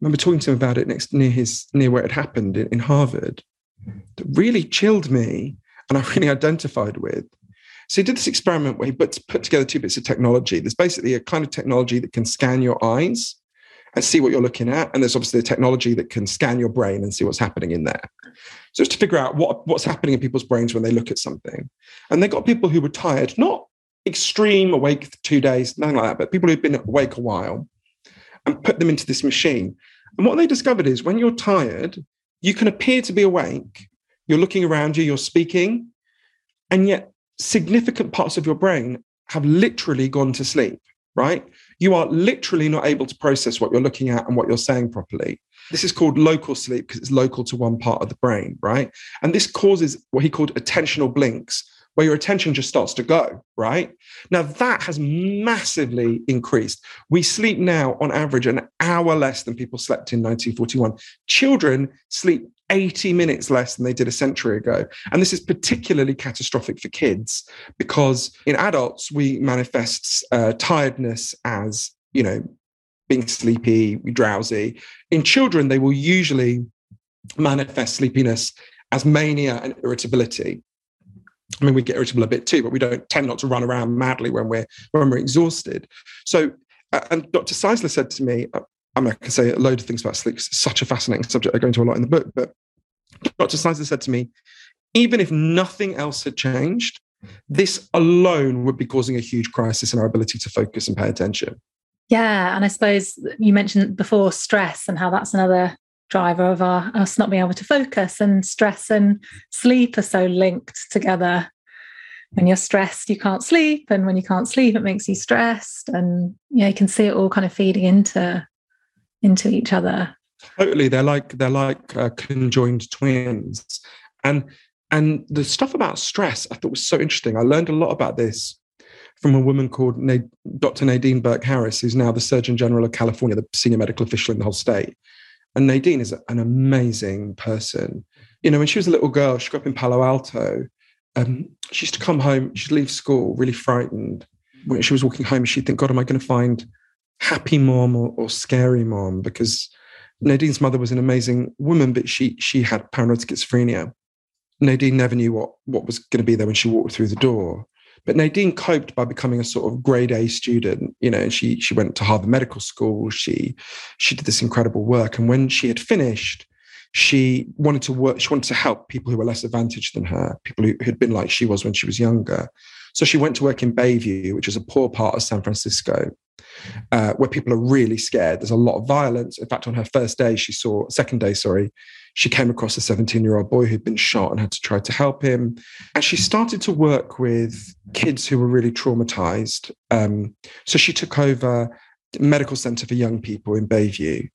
Speaker 2: remember talking to him about it next near his near where it happened in, in Harvard that really chilled me and I really identified with. So he did this experiment where he put, put together two bits of technology. There's basically a kind of technology that can scan your eyes and see what you're looking at. And there's obviously a technology that can scan your brain and see what's happening in there. So to figure out what, what's happening in people's brains when they look at something. And they got people who were tired, not extreme awake for two days, nothing like that, but people who've been awake a while and put them into this machine. And what they discovered is when you're tired, you can appear to be awake, you're looking around you, you're speaking, and yet significant parts of your brain have literally gone to sleep, right? You are literally not able to process what you're looking at and what you're saying properly. This is called local sleep because it's local to one part of the brain, right? And this causes what he called attentional blinks, where your attention just starts to go, right? Now, that has massively increased. We sleep now on average an hour less than people slept in 1941. Children sleep 80 minutes less than they did a century ago. And this is particularly catastrophic for kids because in adults, we manifest uh, tiredness as, you know, being sleepy, drowsy. In children, they will usually manifest sleepiness as mania and irritability. I mean, we get irritable a bit too, but we don't tend not to run around madly when we're when we're exhausted. So, and Dr. Czeisler said to me, uh, I mean, I can say a load of things about sleep. It's such a fascinating subject. I go into a lot in the book, but Dr. Czeisler said to me, even if nothing else had changed, this alone would be causing a huge crisis in our ability to focus and pay attention.
Speaker 1: Yeah, and I suppose you mentioned before stress and how that's another driver of our us not being able to focus and stress and sleep are so linked together when you're stressed you can't sleep and when you can't sleep it makes you stressed and yeah you can see it all kind of feeding into into each other
Speaker 2: totally they're like they're like uh, conjoined twins and and the stuff about stress i thought was so interesting i learned a lot about this from a woman called Dr. Nadine Burke Harris, who's now the Surgeon General of California, the senior medical official in the whole state. And Nadine is an amazing person. You know, when she was a little girl, she grew up in Palo Alto. Um, she used to come home, she'd leave school really frightened. When she was walking home, she'd think, God, am I going to find happy mom or, or scary mom? Because Nadine's mother was an amazing woman, but she she had paranoid schizophrenia. Nadine never knew what what was going to be there when she walked through the door. But Nadine coped by becoming a sort of grade A student. You know, and she she went to Harvard Medical School. She she did this incredible work, and when she had finished, she wanted to work. She wanted to help people who were less advantaged than her, people who had been like she was when she was younger. So she went to work in Bayview, which is a poor part of San Francisco. Uh, where people are really scared. There's a lot of violence. In fact, on her first day, she saw, second day, sorry, she came across a 17 year old boy who'd been shot and had to try to help him. And she started to work with kids who were really traumatized. Um, so she took over medical center for young people in Bayview.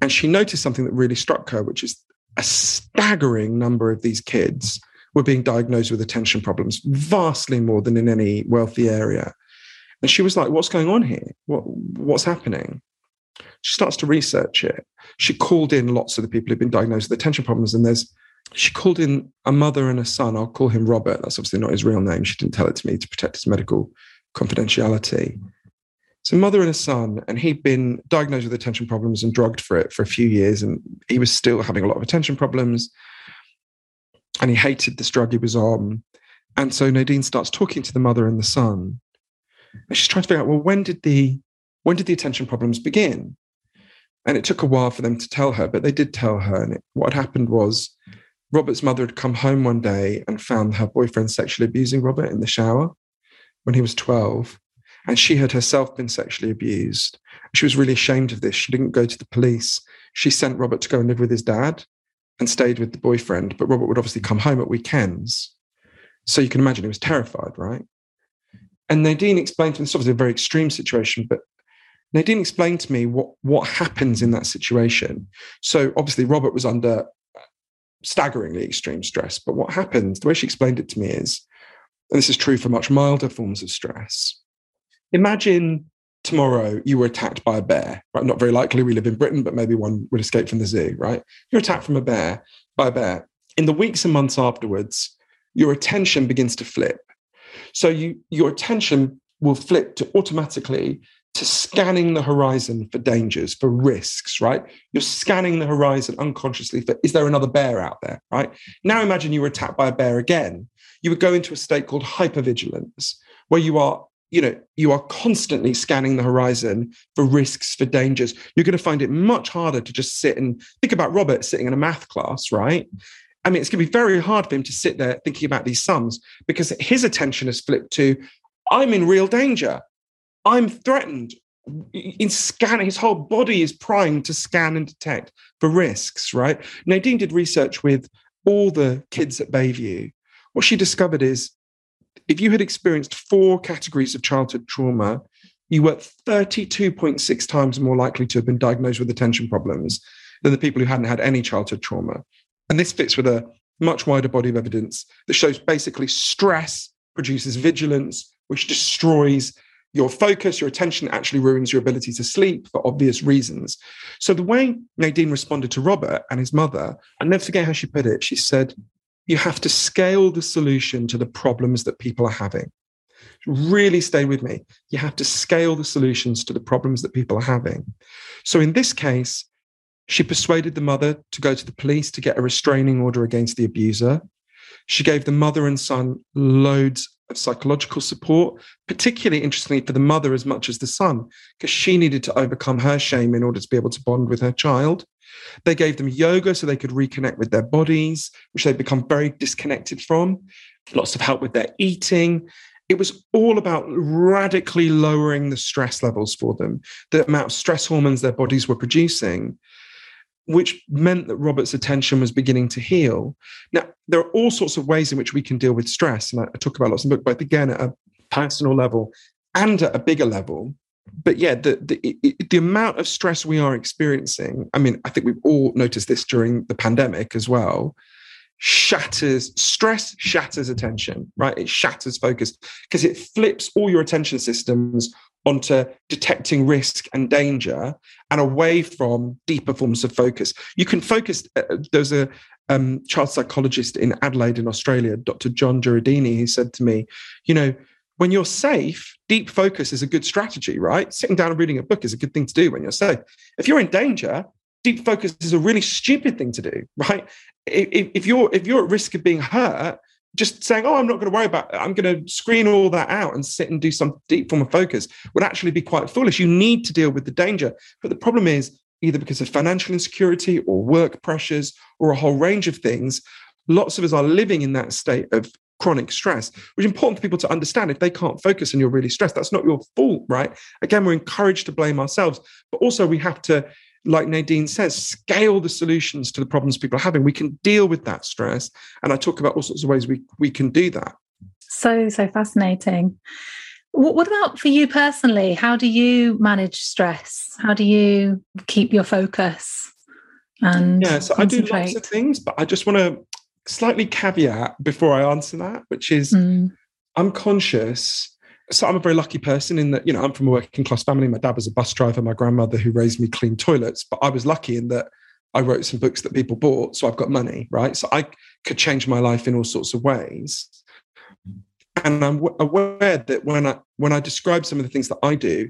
Speaker 2: And she noticed something that really struck her, which is a staggering number of these kids were being diagnosed with attention problems, vastly more than in any wealthy area. And she was like, What's going on here? What, what's happening? She starts to research it. She called in lots of the people who've been diagnosed with attention problems, and there's she called in a mother and a son. I'll call him Robert. That's obviously not his real name. She didn't tell it to me to protect his medical confidentiality. So, mother and a son, and he'd been diagnosed with attention problems and drugged for it for a few years, and he was still having a lot of attention problems. And he hated this drug he was on. And so Nadine starts talking to the mother and the son. And she's trying to figure out, well, when did the when did the attention problems begin? And it took a while for them to tell her, but they did tell her. And it, what had happened was Robert's mother had come home one day and found her boyfriend sexually abusing Robert in the shower when he was 12. And she had herself been sexually abused. She was really ashamed of this. She didn't go to the police. She sent Robert to go and live with his dad and stayed with the boyfriend. But Robert would obviously come home at weekends. So you can imagine he was terrified, right? And Nadine explained to me, it's obviously a very extreme situation, but Nadine explained to me what, what happens in that situation. So obviously, Robert was under uh, staggeringly extreme stress. But what happens, the way she explained it to me is, and this is true for much milder forms of stress. Imagine tomorrow you were attacked by a bear, right? Not very likely we live in Britain, but maybe one would escape from the zoo, right? You're attacked from a bear by a bear. In the weeks and months afterwards, your attention begins to flip. So you your attention will flip to automatically to scanning the horizon for dangers, for risks, right? You're scanning the horizon unconsciously for is there another bear out there, right? Now imagine you were attacked by a bear again. You would go into a state called hypervigilance, where you are, you know, you are constantly scanning the horizon for risks, for dangers. You're going to find it much harder to just sit and think about Robert sitting in a math class, right? I mean, it's going to be very hard for him to sit there thinking about these sums because his attention has flipped to, I'm in real danger. I'm threatened. In scanning, his whole body is primed to scan and detect for risks, right? Nadine did research with all the kids at Bayview. What she discovered is if you had experienced four categories of childhood trauma, you were 32.6 times more likely to have been diagnosed with attention problems than the people who hadn't had any childhood trauma. And this fits with a, much wider body of evidence that shows basically stress produces vigilance, which destroys your focus, your attention actually ruins your ability to sleep for obvious reasons. So the way Nadine responded to Robert and his mother, I never forget how she put it. She said, You have to scale the solution to the problems that people are having. Really stay with me. You have to scale the solutions to the problems that people are having. So in this case, she persuaded the mother to go to the police to get a restraining order against the abuser. She gave the mother and son loads of psychological support, particularly interestingly for the mother as much as the son, because she needed to overcome her shame in order to be able to bond with her child. They gave them yoga so they could reconnect with their bodies, which they'd become very disconnected from, lots of help with their eating. It was all about radically lowering the stress levels for them, the amount of stress hormones their bodies were producing which meant that Robert's attention was beginning to heal. Now, there are all sorts of ways in which we can deal with stress, and I, talk about lots in the book, both again at a personal level and at a bigger level. But yeah, the, the the amount of stress we are experiencing, I mean, I think we've all noticed this during the pandemic as well, shatters stress shatters attention right it shatters focus because it flips all your attention systems onto detecting risk and danger and away from deeper forms of focus. You can focus. Uh, uh, there's a um, child psychologist in Adelaide, in Australia, Dr. John Jureidini, who said to me, you know, when you're safe, deep focus is a good strategy, right? Sitting down and reading a book is a good thing to do when you're safe. If you're in danger, deep focus is a really stupid thing to do, right? If, if you're if you're at risk of being hurt, just saying, oh, I'm not going to worry about it. I'm going to screen all that out and sit and do some deep form of focus would actually be quite foolish. You need to deal with the danger. But the problem is either because of financial insecurity or work pressures or a whole range of things, lots of us are living in that state of chronic stress, which is important for people to understand. If they can't focus and you're really stressed, that's not your fault, right? Again, we're encouraged to blame ourselves, but also we have to like Nadine says, scale the solutions to the problems people are having. We can deal with that stress. And I talk about all sorts of ways we, we can do that.
Speaker 1: So, so fascinating. What about for you personally? How do you manage stress? How do you keep your focus? And
Speaker 2: yeah, so I do lots of things, but I just want to slightly caveat before I answer that, which is mm. I'm conscious so I'm a very lucky person in that, you know, I'm from a working class family. My dad was a bus driver, my grandmother who raised me cleaned toilets, but I was lucky in that I wrote some books that people bought. So I've got money, right? So I could change my life in all sorts of ways. And I'm aware that when I when I describe some of the things that I do,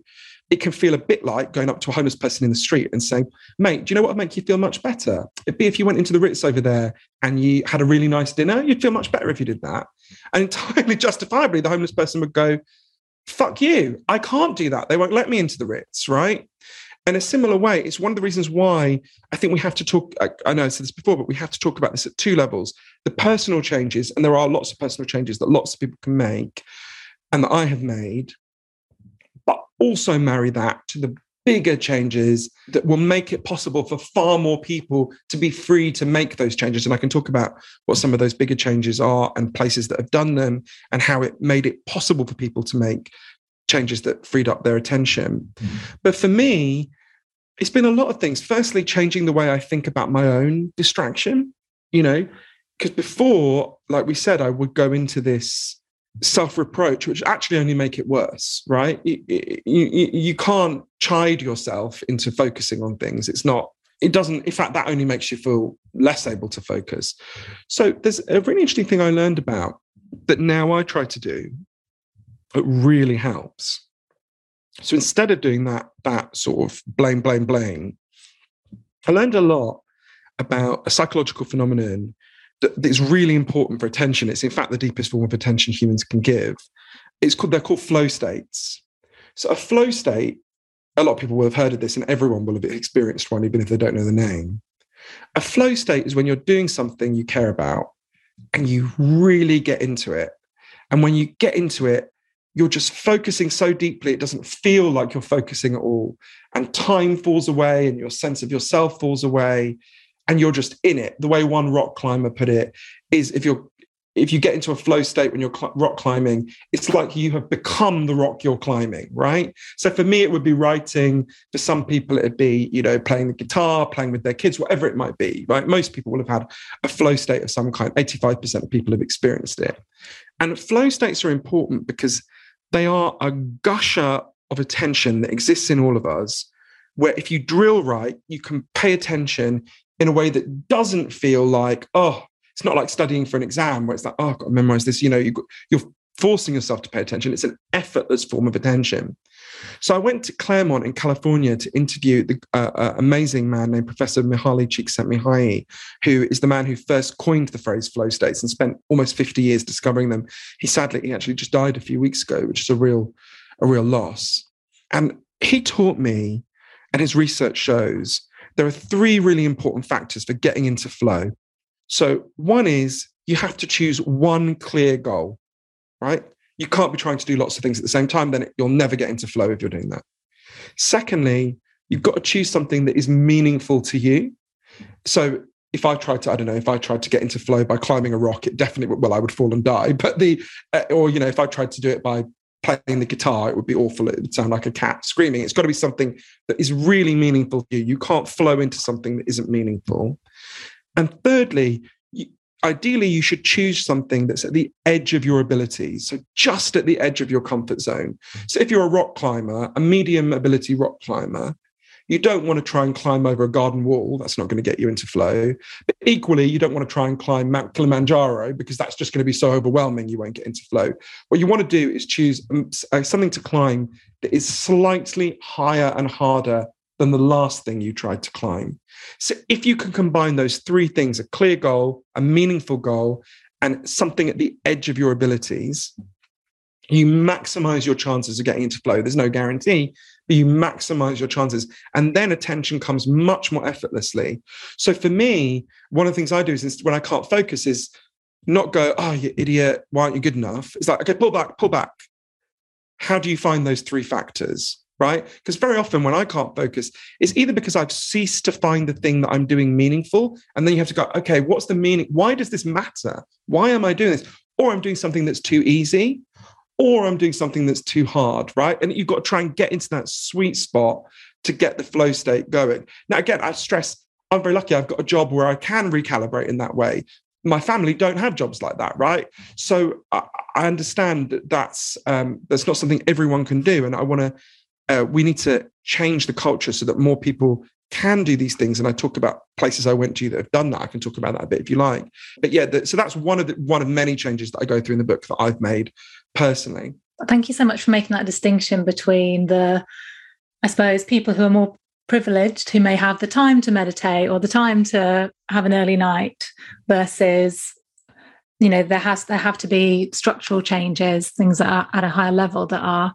Speaker 2: it can feel a bit like going up to a homeless person in the street and saying, mate, do you know what would make you feel much better? It'd be if you went into the Ritz over there and you had a really nice dinner, you'd feel much better if you did that. And entirely justifiably, the homeless person would go, fuck you. I can't do that. They won't let me into the Ritz, right? In a similar way, it's one of the reasons why I think we have to talk. I, know I said this before, but we have to talk about this at two levels the personal changes, and there are lots of personal changes that lots of people can make and that I have made, but also marry that to the bigger changes that will make it possible for far more people to be free to make those changes. And I can talk about what some of those bigger changes are and places that have done them and how it made it possible for people to make changes that freed up their attention. Mm-hmm. But for me, it's been a lot of things. Firstly, changing the way I think about my own distraction, you know, because before, like we said, I would go into this self reproach, which actually only make it worse, right? You, you, you can't chide yourself into focusing on things. It's not, it doesn't, in fact, that only makes you feel less able to focus. So there's a really interesting thing I learned about that now I try to do. It really helps. So instead of doing that, that sort of blame, blame, blame, I learned a lot about a psychological phenomenon that's really important for attention. It's in fact the deepest form of attention humans can give. It's called they're called flow states. So a flow state, a lot of people will have heard of this, and everyone will have experienced one, even if they don't know the name. A flow state is when you're doing something you care about and you really get into it. And when you get into it, you're just focusing so deeply, it doesn't feel like you're focusing at all. And time falls away and your sense of yourself falls away and you're just in it. The way one rock climber put it is if you're if you get into a flow state when you're cl- rock climbing, it's like you have become the rock you're climbing, right? So for me, it would be writing. For some people, it'd be, you know, playing the guitar, playing with their kids, whatever it might be, right? Most people will have had a flow state of some kind. 85% of people have experienced it. And flow states are important because they are a gusher of attention that exists in all of us, where if you drill right, you can pay attention in a way that doesn't feel like, oh, it's not like studying for an exam where it's like, oh, I've got to memorize this. You know, you, you're forcing yourself to pay attention. It's an effortless form of attention. So I went to Claremont in California to interview the uh, uh, amazing man named Professor Mihaly Csikszentmihalyi, who is the man who first coined the phrase flow states and spent almost 50 years discovering them. He sadly, he actually just died a few weeks ago, which is a real, a real loss. And he taught me, and his research shows, there are three really important factors for getting into flow. So, one is you have to choose one clear goal, right? You can't be trying to do lots of things at the same time, then you'll never get into flow if you're doing that. Secondly, you've got to choose something that is meaningful to you. So, if I tried to, I don't know, if I tried to get into flow by climbing a rock, it definitely well, I would fall and die. But the, uh, or you know, if I tried to do it by playing the guitar, it would be awful. It would sound like a cat screaming. It's got to be something that is really meaningful to you. You can't flow into something that isn't meaningful. And thirdly, you, ideally, you should choose something that's at the edge of your abilities. So just at the edge of your comfort zone. So if you're a rock climber, a medium ability rock climber, you don't want to try and climb over a garden wall. That's not going to get you into flow. But equally, you don't want to try and climb Mount Kilimanjaro because that's just going to be so overwhelming you won't get into flow. What you want to do is choose um, uh, something to climb that is slightly higher and harder than the last thing you tried to climb. So if you can combine those three things a clear goal, a meaningful goal, and something at the edge of your abilities, you maximize your chances of getting into flow. There's no guarantee, you maximize your chances. And then attention comes much more effortlessly. So for me, one of the things I do is when I can't focus is not go, oh, you idiot, why aren't you good enough? It's like, okay, pull back, pull back. How do you find those three factors? right? Because very often when I can't focus, it's either because I've ceased to find the thing that I'm doing meaningful. And then you have to go, okay, what's the meaning? Why does this matter? Why am I doing this? Or I'm doing something that's too easy, or I'm doing something that's too hard, right? And you've got to try and get into that sweet spot to get the flow state going. Now, again, I stress I'm very lucky. I've got a job where I can recalibrate in that way. My family don't have jobs like that, right? So I, I understand that that's um, that's not something everyone can do, and I want to uh, we need to change the culture so that more people can do these things. And I talk about places I went to that have done that. I can talk about that a bit if you like. But yeah, the, so that's one of the one of many changes that I go through in the book that I've made personally.
Speaker 1: Thank you so much for making that distinction between the, I suppose, people who are more privileged who may have the time to meditate or the time to have an early night versus you know there has there have to be structural changes things that are at a higher level that are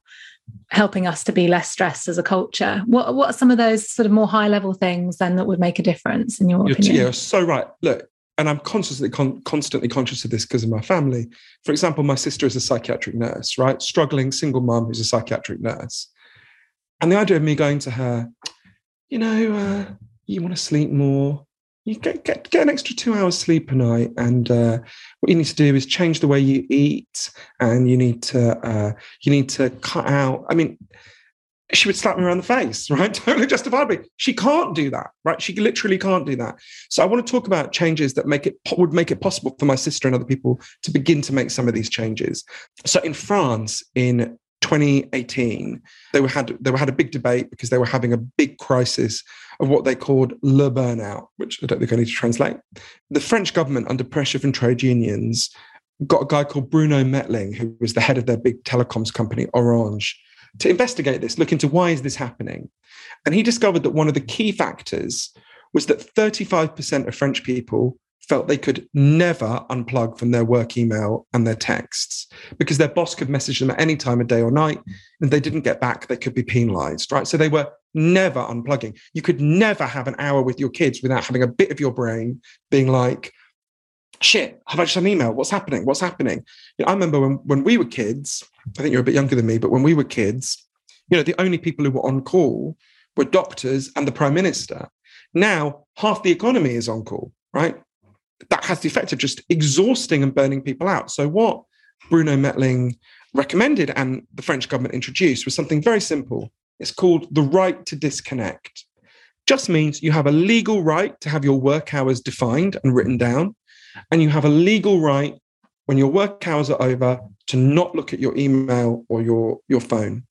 Speaker 1: helping us to be less stressed as a culture. What what are some of those sort of more high level things then that would make a difference in your
Speaker 2: You're,
Speaker 1: opinion?
Speaker 2: Yeah, so right. Look, and I'm constantly con- constantly conscious of this because of my family. For example, my sister is a psychiatric nurse, right? Struggling single mom who's a psychiatric nurse, and the idea of me going to her, you know, uh, you want to sleep more you get, get, get an extra two hours sleep a night and uh, what you need to do is change the way you eat and you need to uh, you need to cut out i mean she would slap me around the face right? Totally justifiably. She can't do that right? She literally can't do that. So i want to talk about changes that make it would make it possible for my sister and other people to begin to make some of these changes. So in france in 2018 they were had they were had a big debate because they were having a big crisis of what they called le burnout, which I don't think I need to translate. The French government, under pressure from trade unions, got a guy called Bruno Mettling, who was the head of their big telecoms company, Orange, to investigate this, look into why is this happening. And he discovered that one of the key factors was that 35% of French people felt they could never unplug from their work email and their texts because their boss could message them at any time of day or night and they didn't get back they could be penalized right? So they were never unplugging. You could never have an hour with your kids without having a bit of your brain being like shit have i just an email? What's happening? What's happening? You know, i remember when, when we were kids i think you're a bit younger than me but when we were kids you know the only people who were on call were doctors and the prime minister now half the economy is on call right that has the effect of just exhausting and burning people out. So, what Bruno Mettling recommended and the French government introduced was something very simple. It's called the right to disconnect. Just means you have a legal right to have your work hours defined and written down, and you have a legal right when your work hours are over to not look at your email or your, your phone.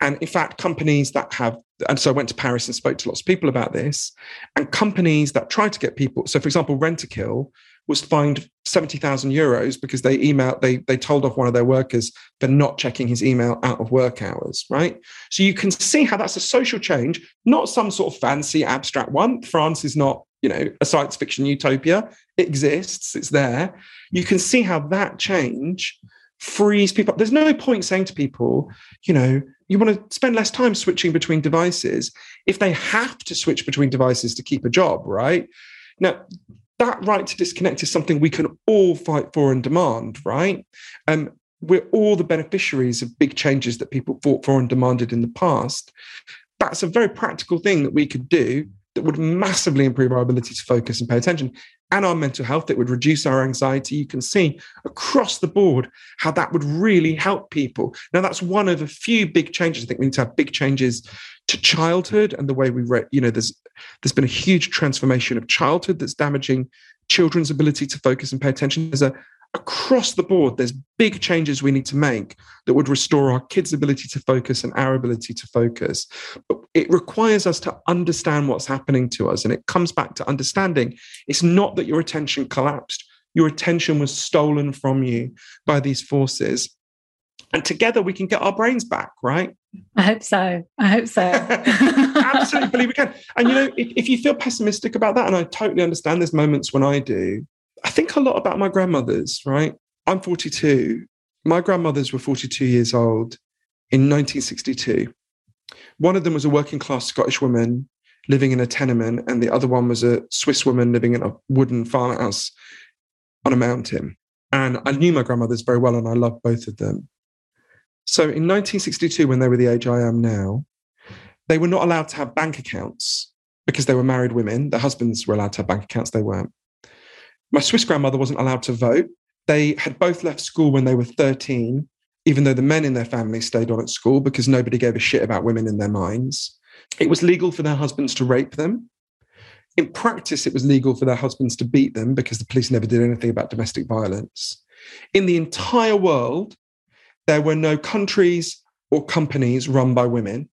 Speaker 2: And in fact, companies that have, and so I went to Paris and spoke to lots of people about this, and companies that try to get people, so for example, Rentokil was fined 70,000 euros because they emailed, they, they told off one of their workers for not checking his email out of work hours, right? So you can see how that's a social change, not some sort of fancy abstract one. France is not, you know, a science fiction utopia. It exists, it's there. You can see how that change frees people. There's no point saying to people, you know, you want to spend less time switching between devices if they have to switch between devices to keep a job, right? Now, that right to disconnect is something we can all fight for and demand, right? Um, we're all the beneficiaries of big changes that people fought for and demanded in the past. That's a very practical thing that we could do that would massively improve our ability to focus and pay attention and our mental health. It would reduce our anxiety. You can see across the board how that would really help people. Now, that's one of a few big changes. I think we need to have big changes to childhood and the way we, re- you know, there's there's been a huge transformation of childhood that's damaging children's ability to focus and pay attention. There's a across the board, there's big changes we need to make that would restore our kids' ability to focus and our ability to focus. But it requires us to understand what's happening to us. And it comes back to understanding it's not that your attention collapsed, your attention was stolen from you by these forces. And together we can get our brains back, right?
Speaker 1: I hope so. I hope so.
Speaker 2: Absolutely believe we can. And you know, if, if you feel pessimistic about that, and I totally understand there's moments when I do, I think a lot about my grandmothers, right? I'm 42. My grandmothers were 42 years old in 1962. One of them was a working class Scottish woman living in a tenement, and the other one was a Swiss woman living in a wooden farmhouse on a mountain. And I knew my grandmothers very well, and I loved both of them. So in 1962, when they were the age I am now, they were not allowed to have bank accounts because they were married women. Their husbands were allowed to have bank accounts, they weren't. My Swiss grandmother wasn't allowed to vote. They had both left school when they were 13, even though the men in their family stayed on at school because nobody gave a shit about women in their minds. It was legal for their husbands to rape them. In practice, it was legal for their husbands to beat them because the police never did anything about domestic violence. In the entire world, there were no countries or companies run by women.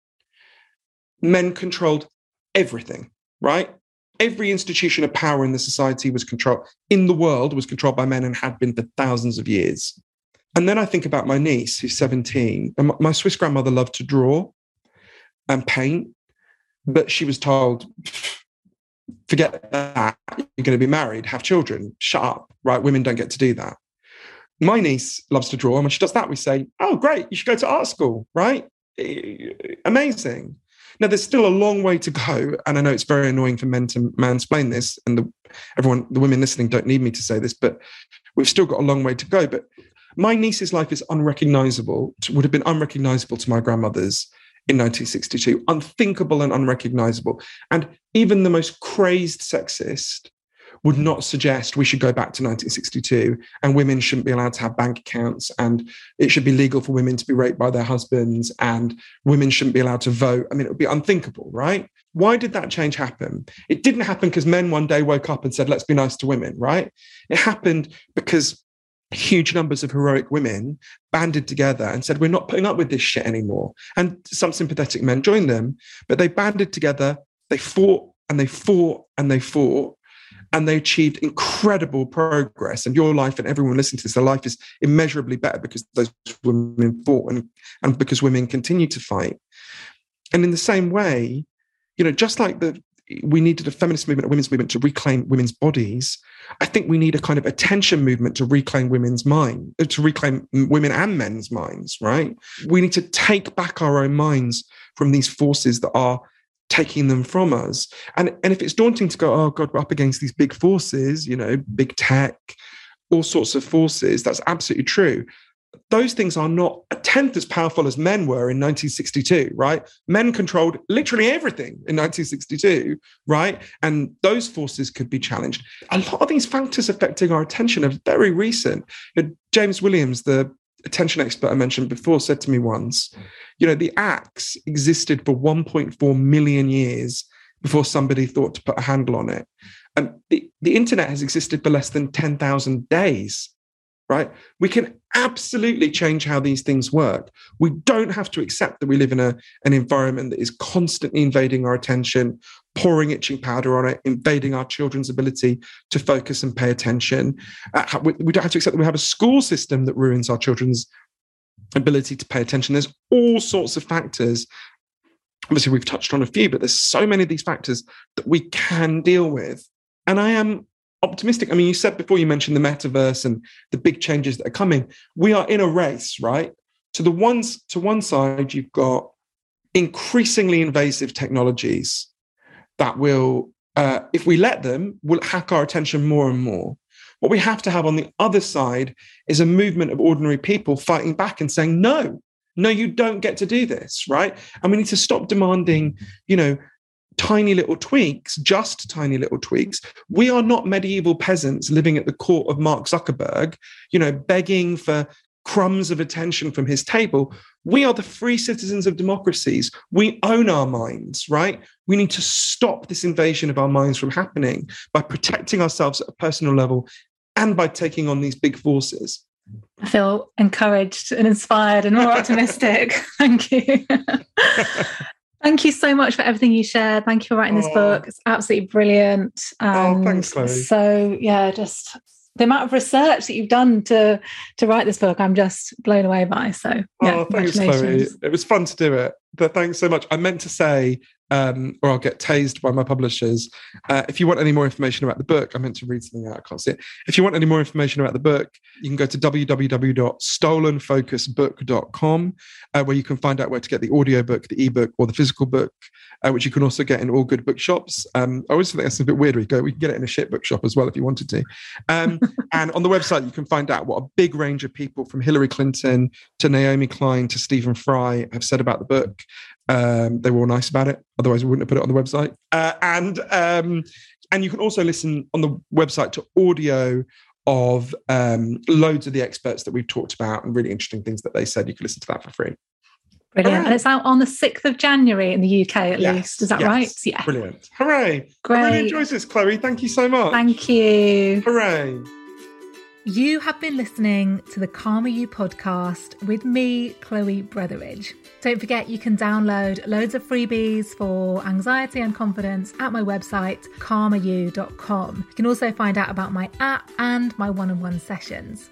Speaker 2: Men controlled everything, right? Every institution of power in the society was controlled in the world was controlled by men and had been for thousands of years. And then I think about my niece who's 17. And my Swiss grandmother loved to draw and paint, but she was told, forget that. You're going to be married, have children, shut up, right? Women don't get to do that. My niece loves to draw. And when she does that, we say, oh, great, you should go to art school, right? Eh, amazing. Now, there's still a long way to go, and I know it's very annoying for men to mansplain this, and the, everyone, the women listening, don't need me to say this, but we've still got a long way to go. But my niece's life is unrecognizable, would have been unrecognizable to my grandmother's in 1962, unthinkable and unrecognizable. And even the most crazed sexist would not suggest we should go back to 1962 and women shouldn't be allowed to have bank accounts and it should be legal for women to be raped by their husbands and women shouldn't be allowed to vote. I mean, it would be unthinkable, right? Why did that change happen? It didn't happen because men one day woke up and said, let's be nice to women, right? It happened because huge numbers of heroic women banded together and said, We're not putting up with this shit anymore. And some sympathetic men joined them, but they banded together, they fought and they fought and they fought and they achieved incredible progress. And your life and everyone listening to this, their life is immeasurably better because those women fought and, and because women continue to fight. And in the same way, you know, just like the we needed a feminist movement, a women's movement to reclaim women's bodies. I think we need a kind of attention movement to reclaim women's mind, uh, to reclaim women and men's minds, right? We need to take back our own minds from these forces that are taking them from us. And, and if it's daunting to go, oh God, we're up against these big forces, you know, big tech, all sorts of forces, that's absolutely true. those things are not a tenth as powerful as men were in 1962, right? Men controlled literally everything in 1962, right? And those forces could be challenged. A lot of these factors affecting our attention are very recent. James Williams, the attention expert I mentioned before, said to me once, you know, the axe existed for 1.4 million years before somebody thought to put a handle on it. And the, the internet has existed for less than 10,000 days right? We can absolutely change how these things work. We don't have to accept that we live in a, an environment that is constantly invading our attention, pouring itching powder on it, invading our children's ability to focus and pay attention. Uh, we, we don't have to accept that we have a school system that ruins our children's ability to pay attention. There's all sorts of factors. Obviously, we've touched on a few, but there's so many of these factors that we can deal with. And I am optimistic. I mean, you said before you mentioned the metaverse and the big changes that are coming. We are in a race, right? To the ones to one side, you've got increasingly invasive technologies that will, uh, if we let them, will hack our attention more and more. What we have to have on the other side is a movement of ordinary people fighting back and saying, no, no, you don't get to do this, right? And we need to stop demanding, you know, tiny little tweaks, just tiny little tweaks. We are not medieval peasants living at the court of Mark Zuckerberg, you know, begging for crumbs of attention from his table. We are the free citizens of democracies. We own our minds, right? We need to stop this invasion of our minds from happening by protecting ourselves at a personal level and by taking on these big forces.
Speaker 1: I feel encouraged and inspired and more optimistic. Thank you. Thank you so much for everything you shared. Thank you for writing this oh. book. It's absolutely brilliant.
Speaker 2: Oh, thanks, Chloe.
Speaker 1: So yeah, just the amount of research that you've done to to write this book, I'm just blown away by. So yeah,
Speaker 2: oh, thanks, Chloe. It was fun to do it. But thanks so much. I meant to say um, or I'll get tased by my publishers. Uh, if you want any more information about the book, I meant to read something out. I can't see it. If you want any more information about the book, you can go to www.stolenfocusbook.com, uh, where you can find out where to get the audiobook, the ebook, or the physical book, uh, which you can also get in all good bookshops. Um, I always think that's a bit weird. We go, we can get it in a shit bookshop as well if you wanted to. Um, and on the website, you can find out what a big range of people from Hillary Clinton to Naomi Klein to Stephen Fry have said about the book. Um, they were all nice about it. Otherwise, we wouldn't have put it on the website. Uh, and um, and you can also listen on the website to audio of um, loads of the experts that we've talked about and really interesting things that they said. You can listen to that for free.
Speaker 1: Brilliant. And it's out on the 6th of January in the UK at yes, least. Is that yes. right?
Speaker 2: Yeah. Brilliant. Hooray. Great. I really enjoyed this, Chloe. Thank you so much.
Speaker 1: Thank you.
Speaker 2: Hooray.
Speaker 1: You have been listening to the Calmer You podcast with me, Chloe Brotheridge. Don't forget you can download loads of freebies for anxiety and confidence at my website, calmer-you.com. You can also find out about my app and my one on one sessions.